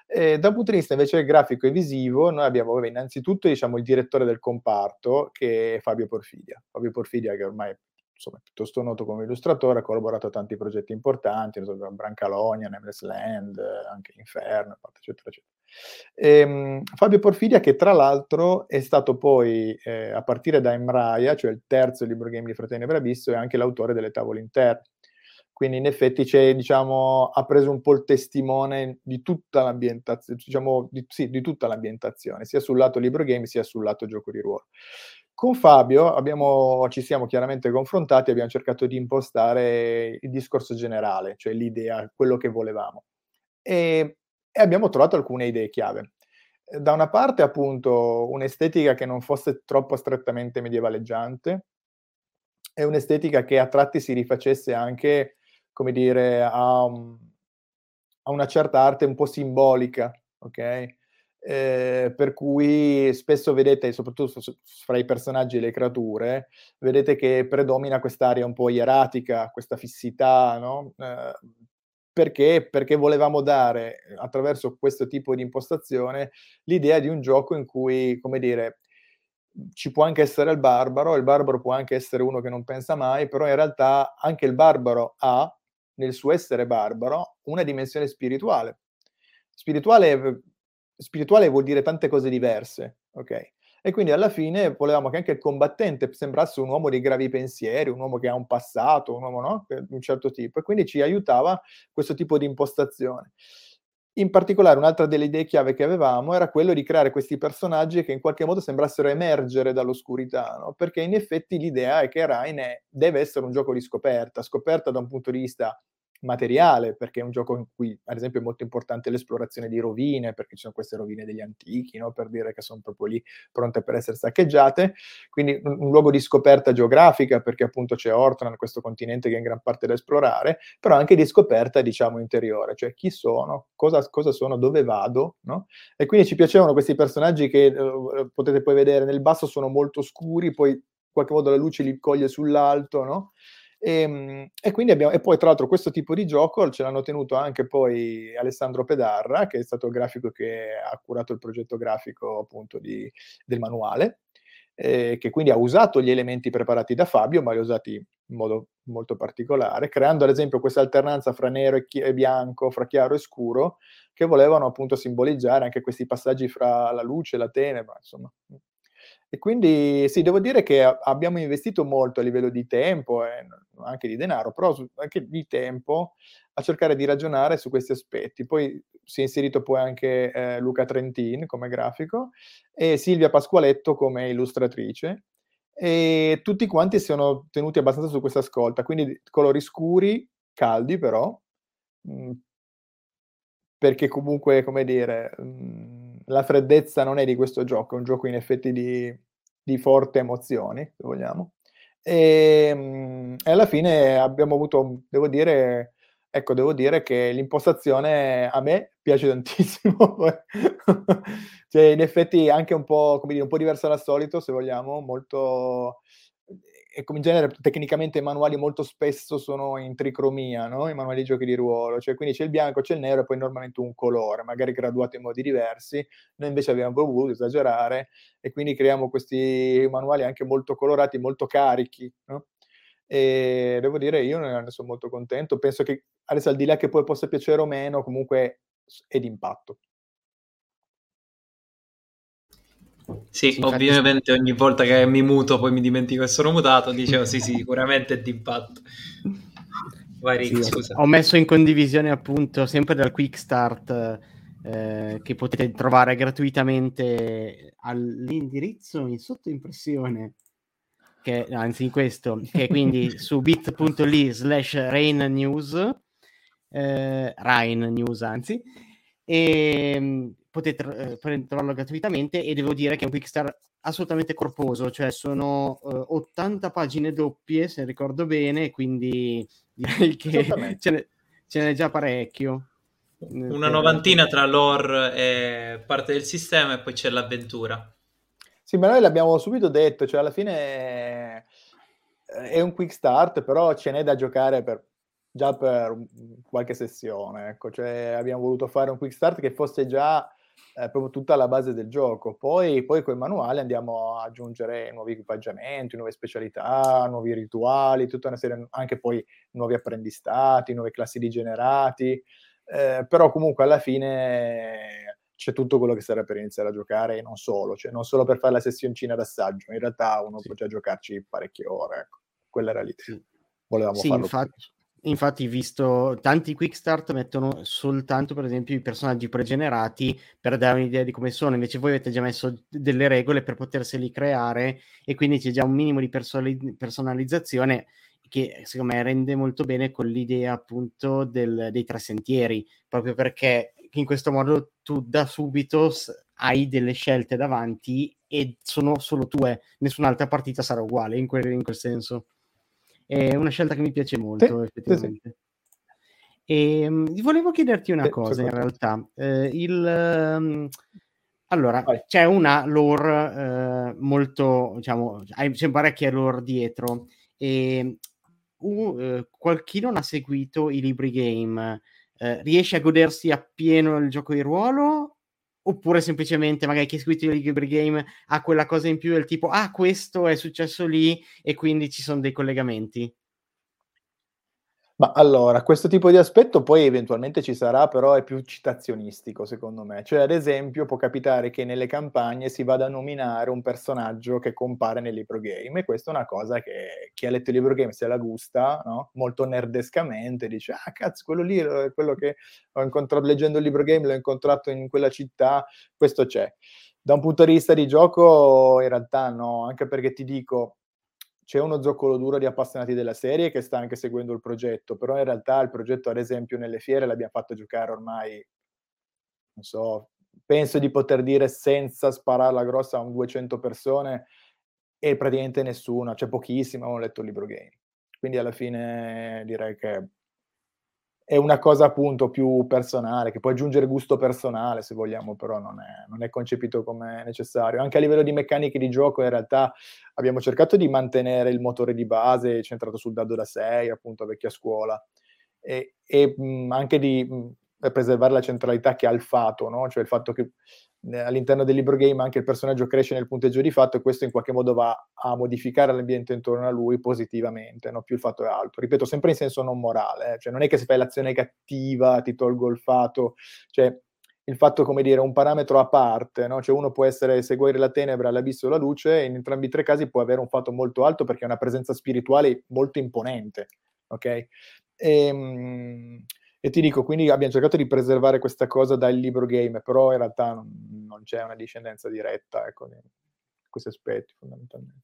E dal punto di vista invece grafico e visivo, noi abbiamo vabbè, innanzitutto diciamo, il direttore del comparto che è Fabio Porfidia. Fabio Porfidia che ormai insomma, piuttosto noto come illustratore, ha collaborato a tanti progetti importanti, Brancalonia, Nameless Land, anche Inferno, eccetera, eccetera. E, um, Fabio Porfidia, che tra l'altro è stato poi, eh, a partire da Emraia, cioè il terzo libro game di Fratelli Brabisso, è anche l'autore delle tavole interne. Quindi in effetti diciamo, ha preso un po' il testimone di tutta l'ambientazione, diciamo, di, sì, di tutta l'ambientazione, sia sul lato libro game sia sul lato gioco di ruolo. Con Fabio abbiamo, ci siamo chiaramente confrontati, abbiamo cercato di impostare il discorso generale, cioè l'idea, quello che volevamo. E, e abbiamo trovato alcune idee chiave. Da una parte, appunto, un'estetica che non fosse troppo strettamente medievaleggiante, e un'estetica che a tratti si rifacesse anche, come dire, a, a una certa arte un po' simbolica, ok? Eh, per cui spesso vedete, soprattutto fra i personaggi e le creature, vedete che predomina quest'area un po' ieratica, questa fissità, no? eh, perché? Perché volevamo dare, attraverso questo tipo di impostazione, l'idea di un gioco in cui, come dire, ci può anche essere il barbaro, il barbaro può anche essere uno che non pensa mai, però in realtà anche il barbaro ha, nel suo essere barbaro, una dimensione spirituale. Spirituale, spirituale vuol dire tante cose diverse, ok? E quindi alla fine volevamo che anche il combattente sembrasse un uomo di gravi pensieri, un uomo che ha un passato, un uomo no? di un certo tipo, e quindi ci aiutava questo tipo di impostazione. In particolare, un'altra delle idee chiave che avevamo era quello di creare questi personaggi che in qualche modo sembrassero emergere dall'oscurità, no? perché in effetti l'idea è che Rain è, deve essere un gioco di scoperta, scoperta da un punto di vista materiale, perché è un gioco in cui, ad esempio, è molto importante l'esplorazione di rovine, perché ci sono queste rovine degli antichi, no? per dire che sono proprio lì pronte per essere saccheggiate, quindi un, un luogo di scoperta geografica, perché appunto c'è Ortran, questo continente che è in gran parte da esplorare, però anche di scoperta, diciamo, interiore, cioè chi sono, cosa, cosa sono, dove vado, no? E quindi ci piacevano questi personaggi che eh, potete poi vedere nel basso sono molto scuri, poi in qualche modo la luce li coglie sull'alto, no? E, ehm, e, quindi abbiamo, e poi tra l'altro questo tipo di gioco ce l'hanno tenuto anche poi Alessandro Pedarra, che è stato il grafico che ha curato il progetto grafico appunto di, del manuale, eh, che quindi ha usato gli elementi preparati da Fabio, ma li ha usati in modo molto particolare, creando ad esempio questa alternanza fra nero e, chi- e bianco, fra chiaro e scuro, che volevano appunto simboleggiare anche questi passaggi fra la luce e la tenebra, insomma. E quindi sì, devo dire che abbiamo investito molto a livello di tempo e anche di denaro, però anche di tempo a cercare di ragionare su questi aspetti. Poi si è inserito poi anche eh, Luca Trentin come grafico e Silvia Pasqualetto come illustratrice e tutti quanti si sono tenuti abbastanza su questa ascolta, quindi colori scuri, caldi però, mh, mm, perché comunque, come dire... Mh, mm, la freddezza non è di questo gioco, è un gioco in effetti di, di forti emozioni, se vogliamo. E, ehm, e, alla fine abbiamo avuto, devo dire, ecco, devo dire che l'impostazione a me piace tantissimo. cioè, in effetti anche un po', come dire, un po' diversa dal solito, se vogliamo, molto come in genere tecnicamente i manuali molto spesso sono in tricromia, no? i manuali di giochi di ruolo, cioè quindi c'è il bianco, c'è il nero e poi normalmente un colore, magari graduato in modi diversi, noi invece abbiamo voluto esagerare e quindi creiamo questi manuali anche molto colorati, molto carichi, no? e devo dire io ne sono molto contento, penso che adesso al di là che poi possa piacere o meno, comunque è d'impatto. Sì, sì ovviamente ogni volta che mi muto poi mi dimentico che sono mutato, dicevo sì, sì, sicuramente è d'impatto. Vai Rick, sì, scusa. Ho messo in condivisione appunto sempre dal Quick Start eh, che potete trovare gratuitamente all'indirizzo in sottoimpressione che anzi in questo che è quindi su bit.ly slash rain news eh, rain news anzi e potete eh, trovarlo gratuitamente e devo dire che è un Quickstar assolutamente corposo, cioè sono eh, 80 pagine doppie se ricordo bene, quindi direi che ce n'è, ce n'è già parecchio. Una novantina tra lore e parte del sistema e poi c'è l'avventura. Sì, ma noi l'abbiamo subito detto, cioè alla fine è un quick start, però ce n'è da giocare per, già per qualche sessione. Ecco. Cioè, abbiamo voluto fare un quick start che fosse già eh, proprio tutta la base del gioco. Poi, poi con i manuali andiamo a aggiungere nuovi equipaggiamenti, nuove specialità, nuovi rituali, tutta una serie, anche poi nuovi apprendistati, nuove classi di generati. Eh, però comunque alla fine c'è tutto quello che serve per iniziare a giocare e non solo, cioè non solo per fare la sessioncina d'assaggio, in realtà uno sì. può già giocarci parecchie ore, ecco. quella era l'idea. Volevamo sì, farlo. Infatti, Infatti, visto tanti quick start mettono soltanto, per esempio, i personaggi pregenerati per dare un'idea di come sono. Invece, voi avete già messo delle regole per poterseli creare, e quindi c'è già un minimo di personalizzazione che secondo me rende molto bene con l'idea appunto del, dei tre sentieri, proprio perché in questo modo tu da subito hai delle scelte davanti e sono solo tue, nessun'altra partita sarà uguale in quel, in quel senso. È una scelta che mi piace molto, sì, effettivamente. Sì, sì. E, um, volevo chiederti una cosa in realtà. Eh, il, um, allora, Vai. c'è una lore eh, molto, diciamo, c'è parecchia lore dietro. E uh, uh, chi non ha seguito i libri game eh, riesce a godersi appieno il gioco di ruolo oppure semplicemente magari chi ha scritto il libri game ha quella cosa in più del tipo ah questo è successo lì e quindi ci sono dei collegamenti ma allora, questo tipo di aspetto poi eventualmente ci sarà, però è più citazionistico secondo me. Cioè, ad esempio, può capitare che nelle campagne si vada a nominare un personaggio che compare nel libro game e questa è una cosa che chi ha letto il libro game se la gusta, no? molto nerdescamente, dice, ah cazzo, quello lì è quello che ho incontrato leggendo il libro game, l'ho incontrato in quella città, questo c'è. Da un punto di vista di gioco, in realtà no, anche perché ti dico, c'è uno zoccolo duro di appassionati della serie che sta anche seguendo il progetto, però in realtà il progetto, ad esempio, nelle fiere l'abbiamo fatto giocare ormai, non so, penso di poter dire senza spararla grossa a un 200 persone e praticamente nessuno, cioè pochissimo hanno letto il libro game. Quindi alla fine direi che è una cosa appunto più personale, che può aggiungere gusto personale se vogliamo, però non è, non è, concepito come necessario. Anche a livello di meccaniche di gioco in realtà abbiamo cercato di mantenere il motore di base centrato sul dado da 6, appunto vecchia scuola, e, e mh, anche di mh, preservare la centralità che ha il fato, no? cioè il fatto che all'interno del libro game anche il personaggio cresce nel punteggio di fatto e questo in qualche modo va a modificare l'ambiente intorno a lui positivamente, no? più il fatto è alto. Ripeto, sempre in senso non morale, eh? cioè non è che se fai l'azione cattiva ti tolgo il fato, cioè il fatto, come dire, un parametro a parte, no? cioè uno può essere seguire la tenebra, l'abisso o la luce, e in entrambi i tre casi può avere un fatto molto alto perché ha una presenza spirituale molto imponente, ok? Ehm, e ti dico, quindi abbiamo cercato di preservare questa cosa dal libro game, però in realtà non, non c'è una discendenza diretta ecco, di questi aspetti fondamentalmente.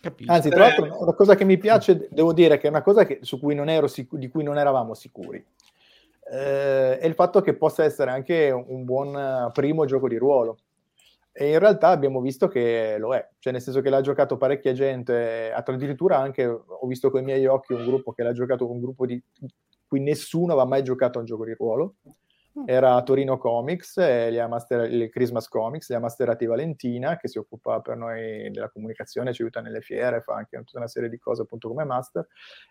Capisco. Anzi, tra l'altro, una cosa che mi piace, devo dire che è una cosa che, cui sicu- di cui non eravamo sicuri, eh, è il fatto che possa essere anche un buon primo gioco di ruolo. E in realtà abbiamo visto che lo è, cioè nel senso che l'ha giocato parecchia gente, addirittura anche ho visto con i miei occhi un gruppo che l'ha giocato con un gruppo di cui nessuno aveva mai giocato a un gioco di ruolo. Mm. Era Torino Comics, e master, il Christmas Comics, li ha masterati Valentina, che si occupa per noi della comunicazione, ci aiuta nelle fiere, fa anche tutta una serie di cose appunto come master.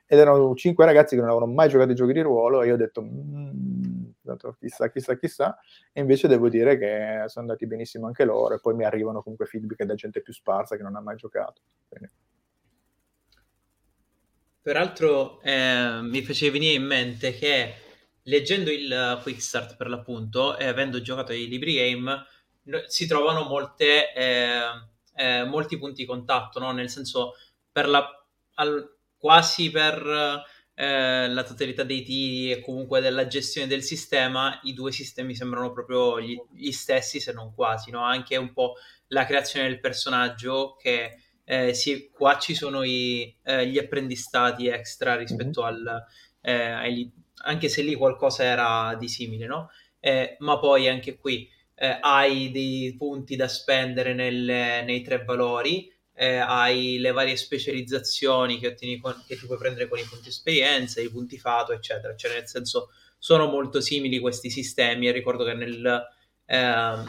Ed erano cinque ragazzi che non avevano mai giocato ai giochi di ruolo e io ho detto, mm, chissà, chissà, chissà, e invece devo dire che sono andati benissimo anche loro e poi mi arrivano comunque feedback da gente più sparsa che non ha mai giocato. Quindi. Peraltro eh, mi faceva venire in mente che leggendo il Quick Start per l'appunto e avendo giocato ai libri game si trovano molte, eh, eh, molti punti di contatto, no? nel senso per la, al, quasi per eh, la totalità dei tiri e comunque della gestione del sistema, i due sistemi sembrano proprio gli, gli stessi, se non quasi, no? Anche un po' la creazione del personaggio che eh, sì, qua ci sono i, eh, gli apprendistati extra rispetto mm-hmm. al, eh, ai, anche se lì qualcosa era di simile, no? Eh, ma poi anche qui eh, hai dei punti da spendere nel, nei tre valori eh, hai le varie specializzazioni che, con, che, ti puoi prendere con i punti esperienza, i punti fato, eccetera. Cioè, nel senso, sono molto simili questi sistemi. Ricordo che nel, eh,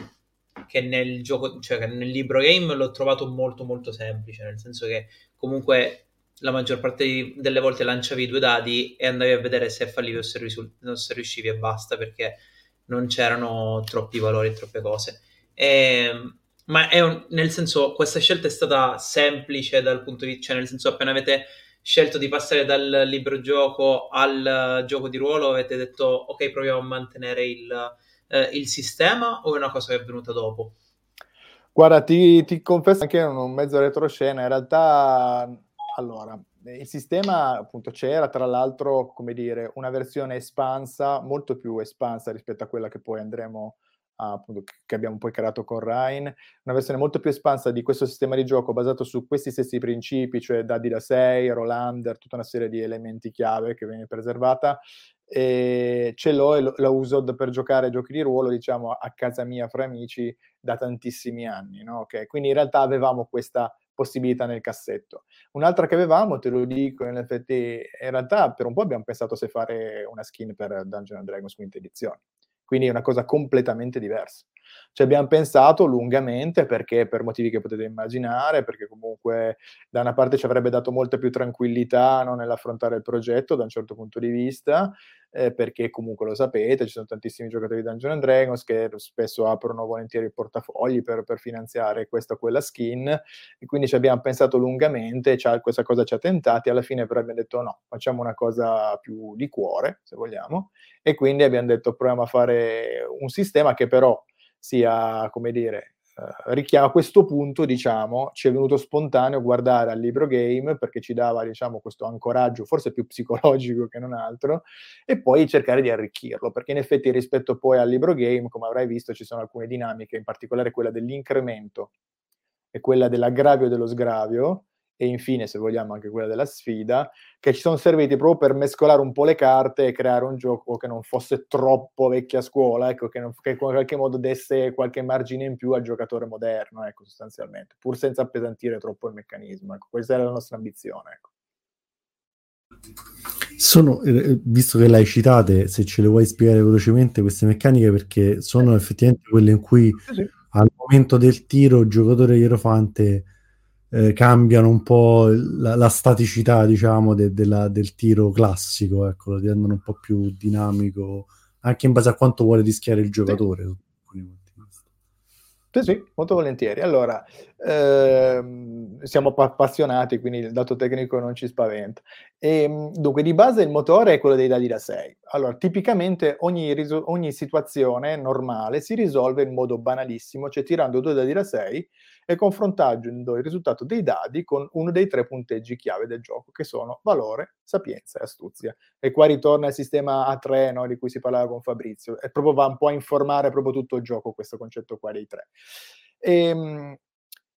che nel gioco, cioè che nel libro game l'ho trovato molto molto semplice, nel senso che comunque la maggior parte delle volte lanciavi due dadi e andavi a vedere se fallivi o se, risul- se riuscivi e basta perché non c'erano troppi valori e troppe cose. E, ehm, ma è un, nel senso, questa scelta è stata semplice dal punto di vista, cioè nel senso appena avete scelto di passare dal libro gioco al gioco di ruolo, avete detto ok, proviamo a mantenere il, eh, il sistema o è una cosa che è venuta dopo? Guarda, ti, ti confesso anche un mezzo retroscena, in realtà, allora, il sistema appunto c'era, tra l'altro, come dire, una versione espansa, molto più espansa rispetto a quella che poi andremo a appunto, che abbiamo poi creato con Ryan, una versione molto più espansa di questo sistema di gioco basato su questi stessi principi, cioè dadi da 6, Rolander, tutta una serie di elementi chiave che viene preservata. E ce l'ho e la uso per giocare giochi di ruolo, diciamo, a casa mia fra amici da tantissimi anni, no? okay? Quindi in realtà avevamo questa possibilità nel cassetto. Un'altra che avevamo, te lo dico, in effetti, in realtà per un po' abbiamo pensato se fare una skin per Dungeons Dragons quinta edizione quindi è una cosa completamente diversa. Ci abbiamo pensato lungamente perché per motivi che potete immaginare, perché comunque da una parte ci avrebbe dato molta più tranquillità no, nell'affrontare il progetto da un certo punto di vista, eh, perché comunque lo sapete, ci sono tantissimi giocatori di Dungeons Dragons che spesso aprono volentieri i portafogli per, per finanziare questa o quella skin, e quindi ci abbiamo pensato lungamente, questa cosa ci ha tentati, alla fine però abbiamo detto no, facciamo una cosa più di cuore, se vogliamo, e quindi abbiamo detto proviamo a fare un sistema che però sia, come dire, Richiama a questo punto, diciamo, ci è venuto spontaneo guardare al libro game perché ci dava, diciamo, questo ancoraggio forse più psicologico che non altro e poi cercare di arricchirlo perché in effetti rispetto poi al libro game, come avrai visto, ci sono alcune dinamiche, in particolare quella dell'incremento e quella dell'aggravio e dello sgravio e infine, se vogliamo, anche quella della sfida, che ci sono serviti proprio per mescolare un po' le carte e creare un gioco che non fosse troppo vecchia scuola, ecco, che, non, che in qualche modo desse qualche margine in più al giocatore moderno, ecco, sostanzialmente, pur senza appesantire troppo il meccanismo. Ecco, questa era la nostra ambizione. Ecco. Sono, eh, visto che le hai citate, se ce le vuoi spiegare velocemente queste meccaniche, perché sono effettivamente quelle in cui al momento del tiro il giocatore ierofante eh, cambiano un po' la, la staticità, diciamo, de, de la, del tiro classico, ecco, lo rendono un po' più dinamico, anche in base a quanto vuole rischiare il giocatore. Sì. Sì, sì, molto volentieri. Allora, ehm, siamo appassionati, quindi il dato tecnico non ci spaventa. E, ehm, dunque, di base il motore è quello dei dadi da 6. Allora, tipicamente ogni, riso- ogni situazione normale si risolve in modo banalissimo, cioè tirando due dadi da 6 e confrontando il risultato dei dadi con uno dei tre punteggi chiave del gioco, che sono valore, sapienza e astuzia. E qua ritorna il sistema A3 no, di cui si parlava con Fabrizio, e proprio va un po' a informare proprio tutto il gioco questo concetto qua dei tre. E, ehm,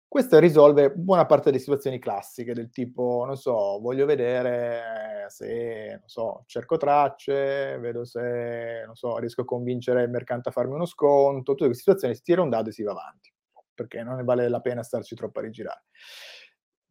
questo risolve buona parte delle situazioni classiche, del tipo, non so, voglio vedere se, non so, cerco tracce, vedo se, non so, riesco a convincere il mercante a farmi uno sconto, tutte queste situazioni, si tira un dado e si va avanti perché non ne vale la pena starci troppo a rigirare.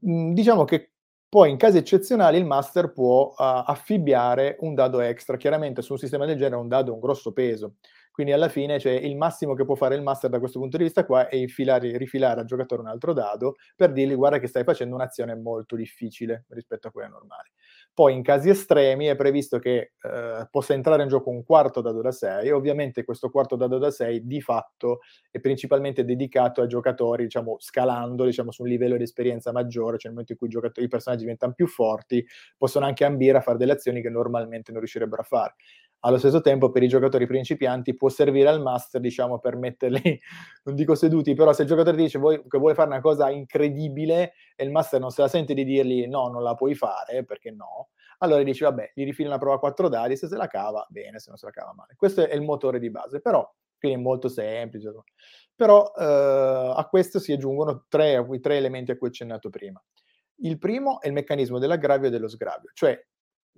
Mm, diciamo che poi in casi eccezionali il master può uh, affibbiare un dado extra. Chiaramente su un sistema del genere un dado ha un grosso peso, quindi alla fine cioè, il massimo che può fare il master da questo punto di vista qua è infilare, rifilare al giocatore un altro dado per dirgli guarda che stai facendo un'azione molto difficile rispetto a quella normale. Poi in casi estremi è previsto che eh, possa entrare in gioco un quarto dado da 6, ovviamente questo quarto dado da 6 di fatto è principalmente dedicato a giocatori, diciamo, scalando diciamo, su un livello di esperienza maggiore, cioè nel momento in cui i, i personaggi diventano più forti, possono anche ambire a fare delle azioni che normalmente non riuscirebbero a fare. Allo stesso tempo, per i giocatori principianti può servire al master, diciamo, per metterli, non dico seduti, però se il giocatore dice vuoi, che vuole fare una cosa incredibile e il master non se la sente di dirgli no, non la puoi fare, perché no, allora dici vabbè, gli rifili una prova a quattro dadi, se se la cava, bene, se non se la cava male. Questo è il motore di base, però, quindi è molto semplice. Però eh, a questo si aggiungono tre, tre elementi a cui ho accennato prima. Il primo è il meccanismo dell'aggravio e dello sgravio, cioè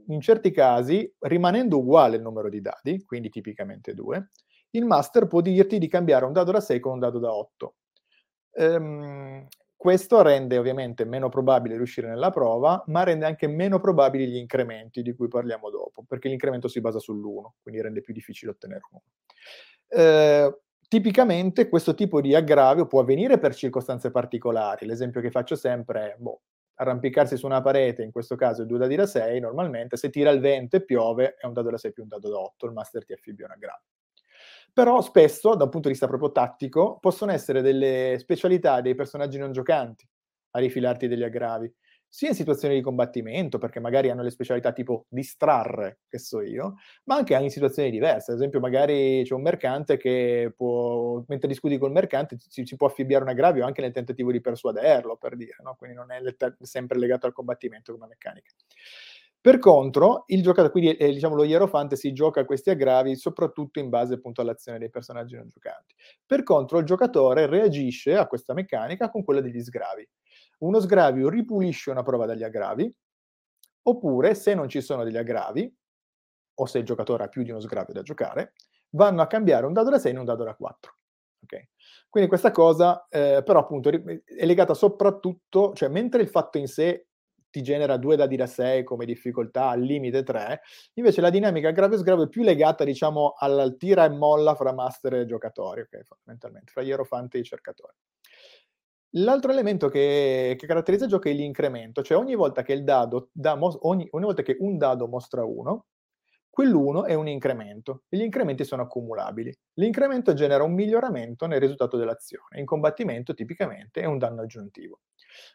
in certi casi, rimanendo uguale il numero di dadi, quindi tipicamente 2, il master può dirti di cambiare un dado da 6 con un dado da 8. Ehm, questo rende ovviamente meno probabile riuscire nella prova, ma rende anche meno probabili gli incrementi di cui parliamo dopo, perché l'incremento si basa sull'1, quindi rende più difficile ottenere 1. Eh, tipicamente questo tipo di aggravio può avvenire per circostanze particolari. L'esempio che faccio sempre è, boh, arrampicarsi su una parete, in questo caso è 2 dadi da 6, normalmente se tira il vento e piove è un dado da 6 più un dado da 8, il master ti affibbia una grave. Però spesso, da un punto di vista proprio tattico, possono essere delle specialità dei personaggi non giocanti a rifilarti degli aggravi sia in situazioni di combattimento, perché magari hanno le specialità tipo distrarre, che so io, ma anche in situazioni diverse. Ad esempio, magari c'è un mercante che può, mentre discuti col mercante, si può affibbiare un aggravio anche nel tentativo di persuaderlo, per dire, no? quindi non è sempre legato al combattimento come meccanica. Per contro, il giocatore, quindi eh, diciamo, lo Hierofante si gioca questi aggravi soprattutto in base appunto all'azione dei personaggi non giocanti. Per contro, il giocatore reagisce a questa meccanica con quella degli sgravi uno sgravio ripulisce una prova dagli aggravi, oppure se non ci sono degli aggravi, o se il giocatore ha più di uno sgravio da giocare, vanno a cambiare un dado da 6 in un dado da 4. Okay? Quindi questa cosa, eh, però appunto, è legata soprattutto, cioè mentre il fatto in sé ti genera due dadi da 6 come difficoltà, al limite 3, invece la dinamica grave e sgravo è più legata, diciamo, al tira e molla fra master e giocatori, ok, fondamentalmente, fra ierofante e i cercatori. L'altro elemento che, che, caratterizza il gioco è l'incremento, cioè ogni volta che dado da, ogni, ogni volta che un dado mostra 1, quell'1 è un incremento e gli incrementi sono accumulabili. L'incremento genera un miglioramento nel risultato dell'azione. In combattimento tipicamente è un danno aggiuntivo.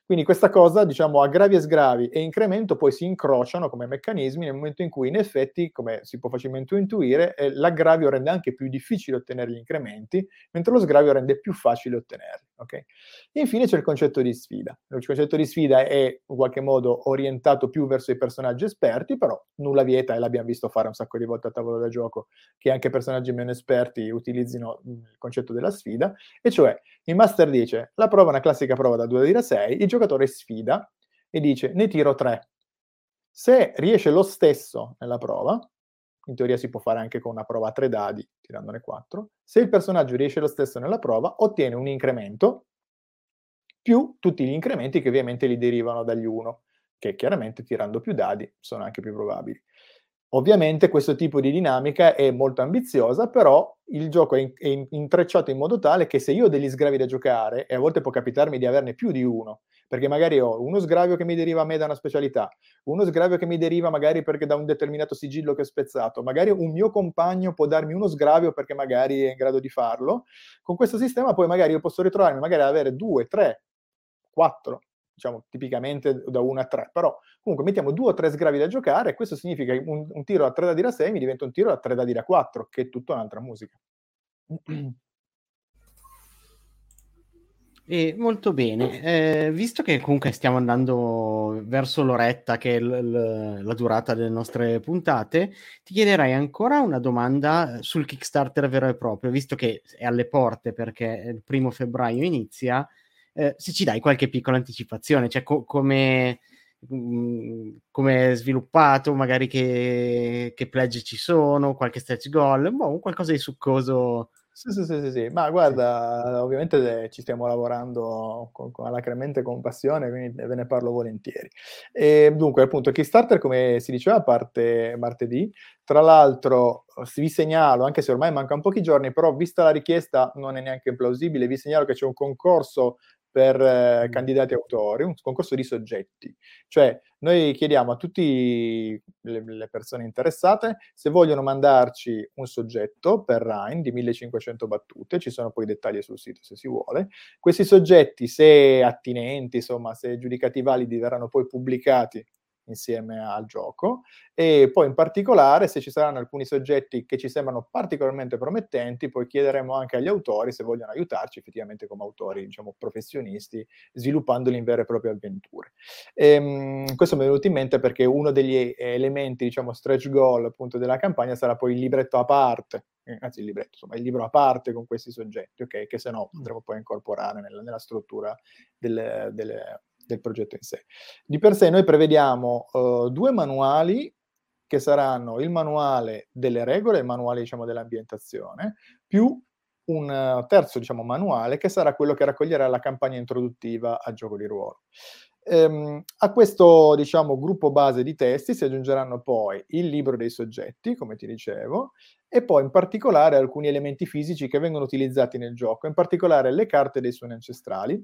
Quindi questa cosa, diciamo, aggravi e sgravi e incremento poi si incrociano come meccanismi nel momento in cui, in effetti, come si può facilmente intuire, eh, l'aggravio rende anche più difficile ottenere gli incrementi, mentre lo sgravio rende più facile ottenerli. Okay? infine c'è il concetto di sfida. Il concetto di sfida è in qualche modo orientato più verso i personaggi esperti, però nulla vieta, e l'abbiamo visto fare un sacco di volte a tavolo da gioco, che anche personaggi meno esperti utilizzino il concetto della sfida, e cioè il master dice la prova è una classica prova da 2 a 6, il giocatore sfida e dice ne tiro 3. Se riesce lo stesso nella prova, in teoria si può fare anche con una prova a 3 dadi, tirandone 4, se il personaggio riesce lo stesso nella prova, ottiene un incremento più tutti gli incrementi che ovviamente gli derivano dagli 1, che chiaramente tirando più dadi sono anche più probabili. Ovviamente questo tipo di dinamica è molto ambiziosa, però il gioco è, è intrecciato in modo tale che se io ho degli sgravi da giocare, e a volte può capitarmi di averne più di uno, perché magari ho uno sgravio che mi deriva a me da una specialità, uno sgravio che mi deriva magari perché da un determinato sigillo che è spezzato, magari un mio compagno può darmi uno sgravio perché magari è in grado di farlo, con questo sistema poi magari io posso ritrovarmi magari ad avere due, tre, quattro diciamo tipicamente da 1 a 3, però comunque mettiamo due o tre sgravi da giocare e questo significa che un, un tiro a 3 dadi da 6 mi diventa un tiro a 3 dadi da 4, che è tutta un'altra musica. E molto bene, eh, visto che comunque stiamo andando verso l'oretta, che è l- l- la durata delle nostre puntate, ti chiederei ancora una domanda sul Kickstarter vero e proprio, visto che è alle porte perché il primo febbraio inizia eh, se ci dai qualche piccola anticipazione, cioè co- come, mm, come è sviluppato, magari che, che pledge ci sono, qualche stretch goal, boh, qualcosa di succoso. Sì, sì, sì, sì, sì. ma guarda, ovviamente ci stiamo lavorando con, con alacremente e con passione, quindi ve ne parlo volentieri. E dunque, appunto, Kickstarter, come si diceva, parte martedì. Tra l'altro, vi segnalo, anche se ormai mancano pochi giorni, però vista la richiesta non è neanche plausibile, vi segnalo che c'è un concorso per eh, candidati autori, un concorso di soggetti. Cioè, noi chiediamo a tutte le, persone interessate se vogliono mandarci un soggetto per Rhine di 1500 battute, ci sono poi dettagli sul sito se si vuole. Questi soggetti, se attinenti, insomma, se giudicati validi, verranno poi pubblicati insieme al gioco. E poi in particolare se ci saranno alcuni soggetti che ci sembrano particolarmente promettenti poi chiederemo anche agli autori se vogliono aiutarci effettivamente come autori diciamo professionisti sviluppandoli in vere e proprie avventure. E, um, questo mi è venuto in mente perché uno degli elementi diciamo stretch goal appunto della campagna sarà poi il libretto a parte eh, anzi il libretto, insomma il libro a parte con questi soggetti, ok? Che se no potremo poi incorporare nella, nella struttura delle, delle, del progetto in sé. Di per sé noi prevediamo uh, due manuali che saranno il manuale delle regole, il manuale diciamo, dell'ambientazione, più un uh, terzo diciamo, manuale che sarà quello che raccoglierà la campagna introduttiva al gioco di ruolo. Ehm, a questo diciamo, gruppo base di testi si aggiungeranno poi il libro dei soggetti, come ti dicevo, e poi in particolare alcuni elementi fisici che vengono utilizzati nel gioco, in particolare le carte dei suoni ancestrali,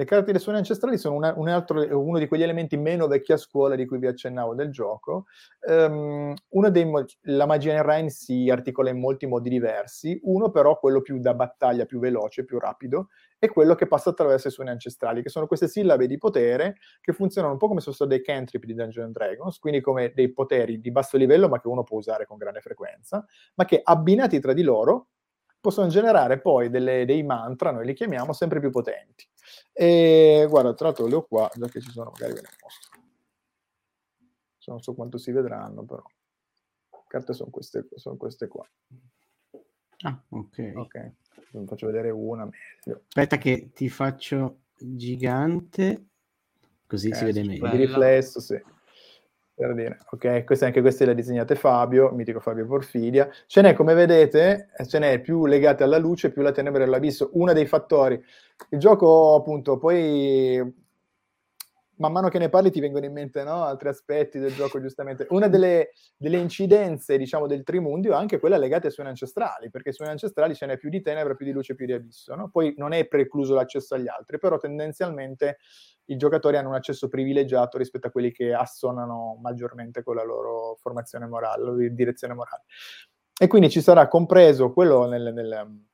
le carte delle suoni ancestrali sono una, un altro, uno di quegli elementi meno vecchia scuola di cui vi accennavo del gioco. Um, dei, la magia in Rhine si articola in molti modi diversi, uno però, quello più da battaglia, più veloce, più rapido, è quello che passa attraverso i suoni ancestrali, che sono queste sillabe di potere che funzionano un po' come se fossero dei cantrip di Dungeons Dragons, quindi come dei poteri di basso livello, ma che uno può usare con grande frequenza, ma che abbinati tra di loro possono generare poi delle, dei mantra, noi li chiamiamo, sempre più potenti. E guarda, tra l'altro le ho qua, già che ci sono, magari ve le mostro. Non so quanto si vedranno, però. Le carte sono queste, sono queste qua. Ah, ok. Ok, vi faccio vedere una meglio. Aspetta che ti faccio gigante, così eh, si vede meglio. Di riflesso, sì per dire, ok? Queste, anche queste le ha disegnate Fabio, mitico Fabio Porfidia. Ce n'è, come vedete, ce n'è più legate alla luce, più la tenebra dell'abisso, uno dei fattori. Il gioco, appunto, poi man mano che ne parli ti vengono in mente no? altri aspetti del gioco, giustamente. Una delle, delle incidenze, diciamo, del Trimundio è anche quella legata ai suoni ancestrali, perché ai suoni ancestrali ce n'è più di tenebra, più di luce, più di abisso. No? Poi non è precluso l'accesso agli altri, però tendenzialmente i giocatori hanno un accesso privilegiato rispetto a quelli che assonano maggiormente con la loro formazione morale, la loro direzione morale. E quindi ci sarà compreso quello nel, nel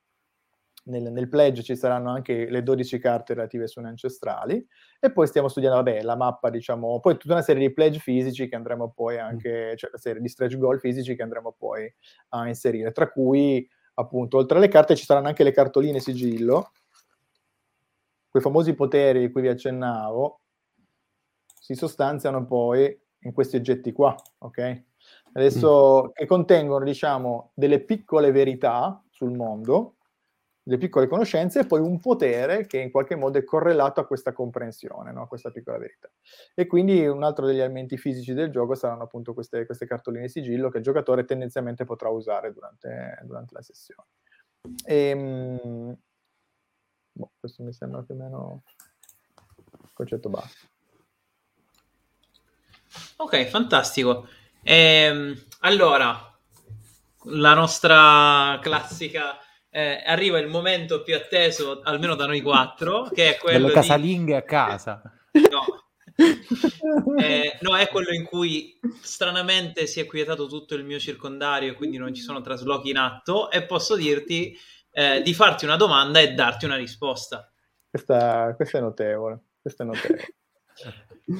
nel, nel, pledge ci saranno anche le 12 carte relative ai suoni ancestrali e poi stiamo studiando, vabbè, la mappa, diciamo, poi tutta una serie di pledge fisici che andremo poi anche, cioè la serie di stretch goal fisici che andremo poi a inserire, tra cui appunto, oltre alle carte ci saranno anche le cartoline sigillo, quei famosi poteri di cui vi accennavo, si sostanziano poi in questi oggetti qua, ok? Adesso, mm. che contengono, diciamo, delle piccole verità sul mondo, le piccole conoscenze e poi un potere che in qualche modo è correlato a questa comprensione, no? a questa piccola verità. E quindi un altro degli elementi fisici del gioco saranno appunto queste, queste cartoline sigillo che il giocatore tendenzialmente potrà usare durante, durante la sessione. E, ehm, boh, questo mi sembra più o meno il concetto base. Ok, fantastico. Ehm, allora, la nostra classica eh, arriva il momento più atteso, almeno da noi quattro, che è quello delle casalinghe di... a casa. No. Eh, no, è quello in cui stranamente si è quietato tutto il mio circondario, quindi non ci sono traslochi in atto e posso dirti eh, di farti una domanda e darti una risposta. Questa, questa è notevole. Questa è notevole.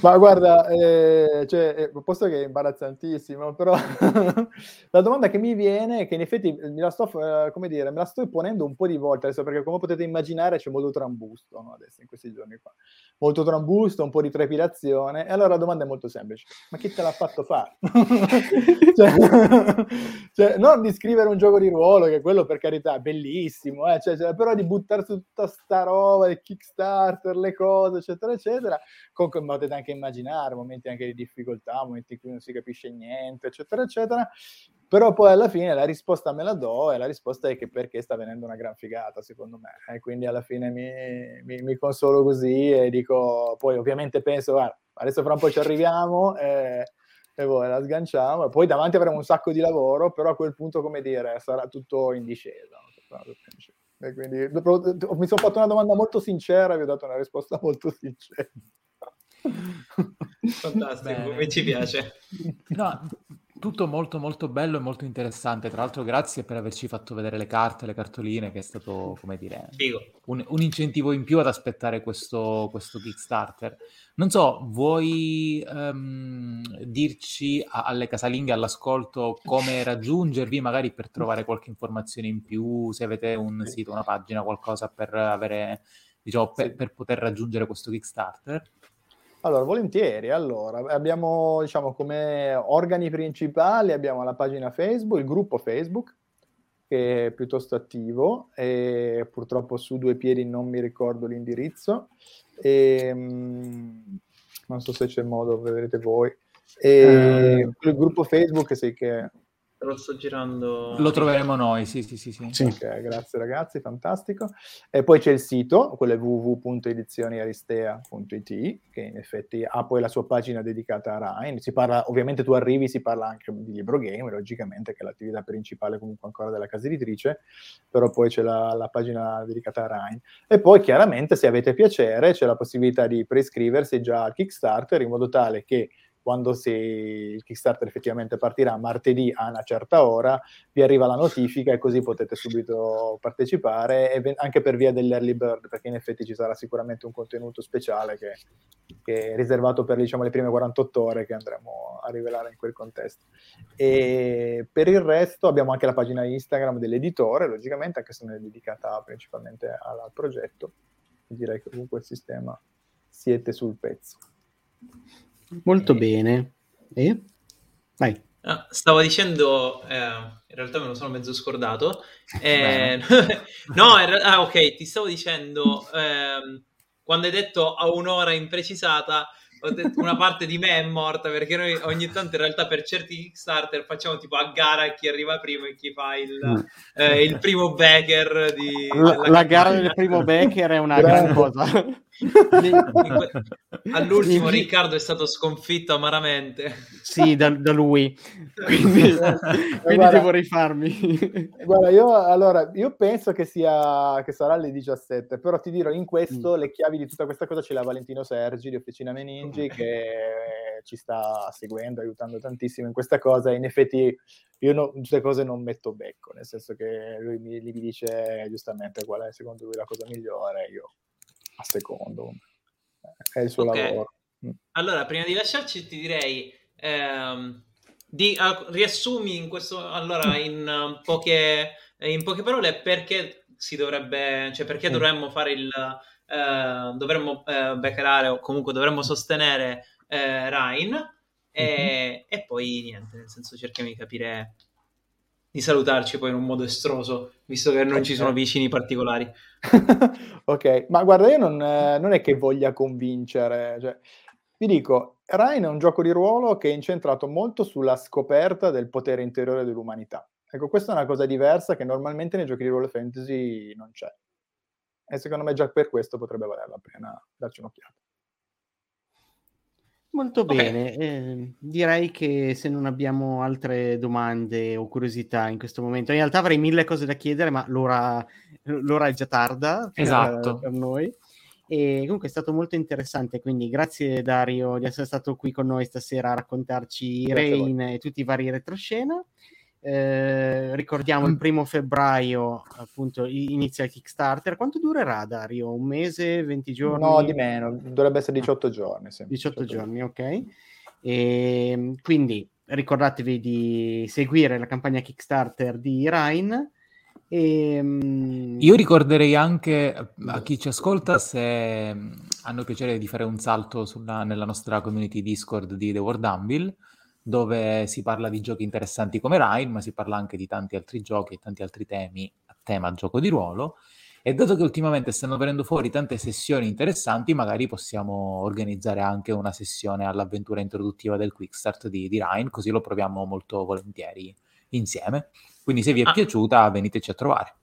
Ma guarda, eh, cioè, eh, posto che è imbarazzantissimo, però la domanda che mi viene che in effetti me la sto, eh, dire, me la sto ponendo un po' di volte adesso, perché come potete immaginare c'è molto trambusto no, adesso in questi giorni qua. Molto trambusto, un po' di trepidazione, e allora la domanda è molto semplice. Ma chi te l'ha fatto fare? cioè, cioè, non di scrivere un gioco di ruolo, che quello per carità è bellissimo, eh, cioè, cioè, però di buttare su tutta sta roba, il Kickstarter, le cose, eccetera, eccetera, con, potete anche immaginare, momenti anche di difficoltà, momenti in cui non si capisce niente, eccetera, eccetera. Però poi alla fine la risposta me la do e la risposta è che perché sta venendo una gran figata, secondo me. E quindi alla fine mi, mi, mi consolo così e dico, poi ovviamente penso, guarda, adesso fra un po' ci arriviamo e, e poi la sganciamo e poi davanti avremo un sacco di lavoro, però a quel punto, come dire, sarà tutto in discesa. E quindi mi sono fatto una domanda molto sincera e vi ho dato una risposta molto sincera. Fantastico, come ci piace. No, tutto molto molto bello e molto interessante. Tra l'altro, grazie per averci fatto vedere le carte, le cartoline, che è stato, come dire, un, un, incentivo in più ad aspettare questo, questo Kickstarter. Non so, vuoi um, dirci a, alle casalinghe all'ascolto come raggiungervi, magari per trovare qualche informazione in più, se avete un sito, una pagina, qualcosa per avere, diciamo, per, per poter raggiungere questo Kickstarter? Allora, volentieri. Allora, abbiamo, diciamo, come organi principali abbiamo la pagina Facebook, il gruppo Facebook, che è piuttosto attivo e purtroppo su due piedi non mi ricordo l'indirizzo. E, ehm, non so se c'è modo, vedrete voi. E, uh, il gruppo Facebook sì che lo sto girando. Lo troveremo noi, sì, sì, sì. sì. sì. Ok, grazie ragazzi, fantastico. E poi c'è il sito, quello è www.edizioniaristea.it, che in effetti ha poi la sua pagina dedicata a Ryan. Si parla, ovviamente tu arrivi, si parla anche di libro game, logicamente, che è l'attività principale comunque ancora della casa editrice, però poi c'è la, la pagina dedicata a Ryan. E poi chiaramente, se avete piacere, c'è la possibilità di prescriversi già al Kickstarter in modo tale che quando si, il Kickstarter effettivamente partirà martedì a una certa ora, vi arriva la notifica e così potete subito partecipare, e anche per via dell'early bird, perché in effetti ci sarà sicuramente un contenuto speciale che, che è riservato per diciamo, le prime 48 ore che andremo a rivelare in quel contesto. E per il resto abbiamo anche la pagina Instagram dell'editore, logicamente, anche se non è dedicata principalmente al progetto. Direi che comunque il sistema siete sul pezzo. Molto e... bene. E? Vai. Ah, stavo dicendo, eh, in realtà me lo sono mezzo scordato. Eh, no, re- ah, ok, ti stavo dicendo, eh, quando hai detto a un'ora imprecisata, una parte di me è morta perché noi ogni tanto in realtà per certi Kickstarter facciamo tipo a gara chi arriva primo e chi fa il, mm. eh, il primo backer di, la, la gara del primo backer è una gran cosa All'ultimo Riccardo è stato sconfitto amaramente. Sì, da, da lui. Quindi, quindi guarda, devo rifarmi. Guarda, io, allora, io penso che, sia, che sarà alle 17, però ti dirò, in questo mm. le chiavi di tutta questa cosa ce l'ha Valentino Sergi di Officina Meningi che ci sta seguendo, aiutando tantissimo in questa cosa. In effetti io no, queste cose non metto becco, nel senso che lui mi, mi dice giustamente qual è secondo lui la cosa migliore, io a secondo, è il suo okay. lavoro. Mm. Allora, prima di lasciarci ti direi... Ehm, di, uh, riassumi in questo allora in, uh, poche, in poche parole perché si dovrebbe cioè perché mm. dovremmo fare il uh, dovremmo uh, beccherare o comunque dovremmo sostenere uh, Ryan e, mm-hmm. e poi niente, nel senso cerchiamo di capire di salutarci poi in un modo estroso, visto che non okay. ci sono vicini particolari. ok, ma guarda, io non, eh, non, è che voglia convincere, cioè, vi dico, Ryan è un gioco di ruolo che è incentrato molto sulla scoperta del potere interiore dell'umanità. Ecco, questa è una cosa diversa che normalmente nei giochi di ruolo fantasy non c'è. E secondo me già per questo potrebbe valere la pena darci un'occhiata. Molto okay. bene, eh, direi che se non abbiamo altre domande o curiosità in questo momento, in realtà avrei mille cose da chiedere, ma l'ora, l'ora è già tarda per, esatto. per noi. E comunque è stato molto interessante, quindi grazie Dario di essere stato qui con noi stasera a raccontarci Rain e tutti i vari retroscena. Eh, ricordiamo il mm. primo febbraio appunto inizia il Kickstarter quanto durerà Dario? un mese 20 giorni? no di meno dovrebbe essere 18 giorni sì. 18, 18 giorni ok e ehm, quindi ricordatevi di seguire la campagna Kickstarter di Ryan e, ehm, Io ricorderei anche a chi ci ascolta se hanno piacere di fare un salto sulla, nella nostra community Discord di The World Anvil dove si parla di giochi interessanti come Rime, ma si parla anche di tanti altri giochi e tanti altri temi a tema gioco di ruolo. E dato che ultimamente stanno venendo fuori tante sessioni interessanti, magari possiamo organizzare anche una sessione all'avventura introduttiva del Quickstart di, di Ryan, così lo proviamo molto volentieri insieme. Quindi se vi è ah. piaciuta, veniteci a trovare.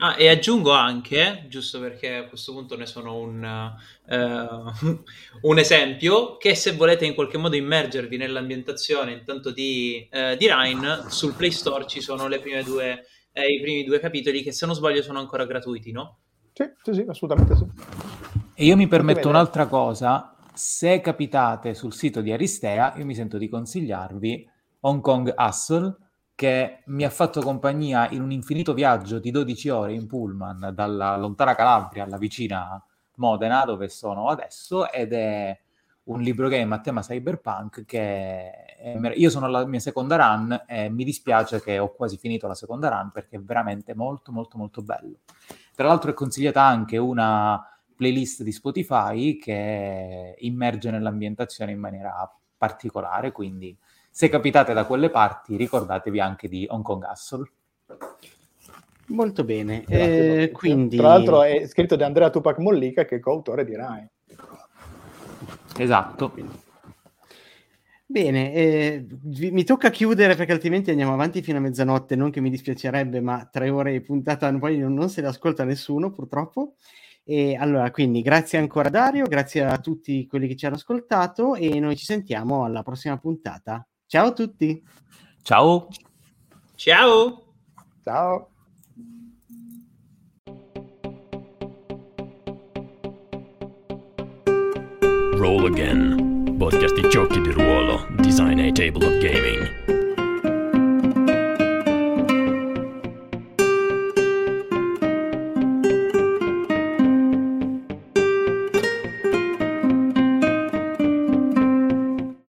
Ah, e aggiungo anche, giusto perché a questo punto ne sono un, uh, un esempio, che se volete in qualche modo immergervi nell'ambientazione intanto di, uh, di Rhine, sul Play Store ci sono due, eh, i primi due capitoli che se non sbaglio sono ancora gratuiti, no? Sì, sì, sì, assolutamente sì. E io mi permetto un'altra cosa, se capitate sul sito di Aristea, io mi sento di consigliarvi Hong Kong Hustle, che mi ha fatto compagnia in un infinito viaggio di 12 ore in pullman dalla lontana Calabria alla vicina Modena, dove sono adesso, ed è un libro game a tema cyberpunk che è, io sono alla mia seconda run e mi dispiace che ho quasi finito la seconda run perché è veramente molto molto molto bello. Tra l'altro è consigliata anche una playlist di Spotify che immerge nell'ambientazione in maniera particolare, quindi se capitate da quelle parti, ricordatevi anche di Hong Kong Hustle. Molto bene. Eh, quindi... Tra l'altro è scritto da Andrea Tupac Mollica, che è coautore di Rai. Esatto. Bene, eh, mi tocca chiudere perché altrimenti andiamo avanti fino a mezzanotte, non che mi dispiacerebbe, ma tre ore di puntata poi non, non se le ascolta nessuno purtroppo. E allora, quindi grazie ancora Dario, grazie a tutti quelli che ci hanno ascoltato e noi ci sentiamo alla prossima puntata. Ciao a tutti. Ciao. Ciao. Ciao. Roll Again, podcast di giochi di ruolo, design a table of gaming.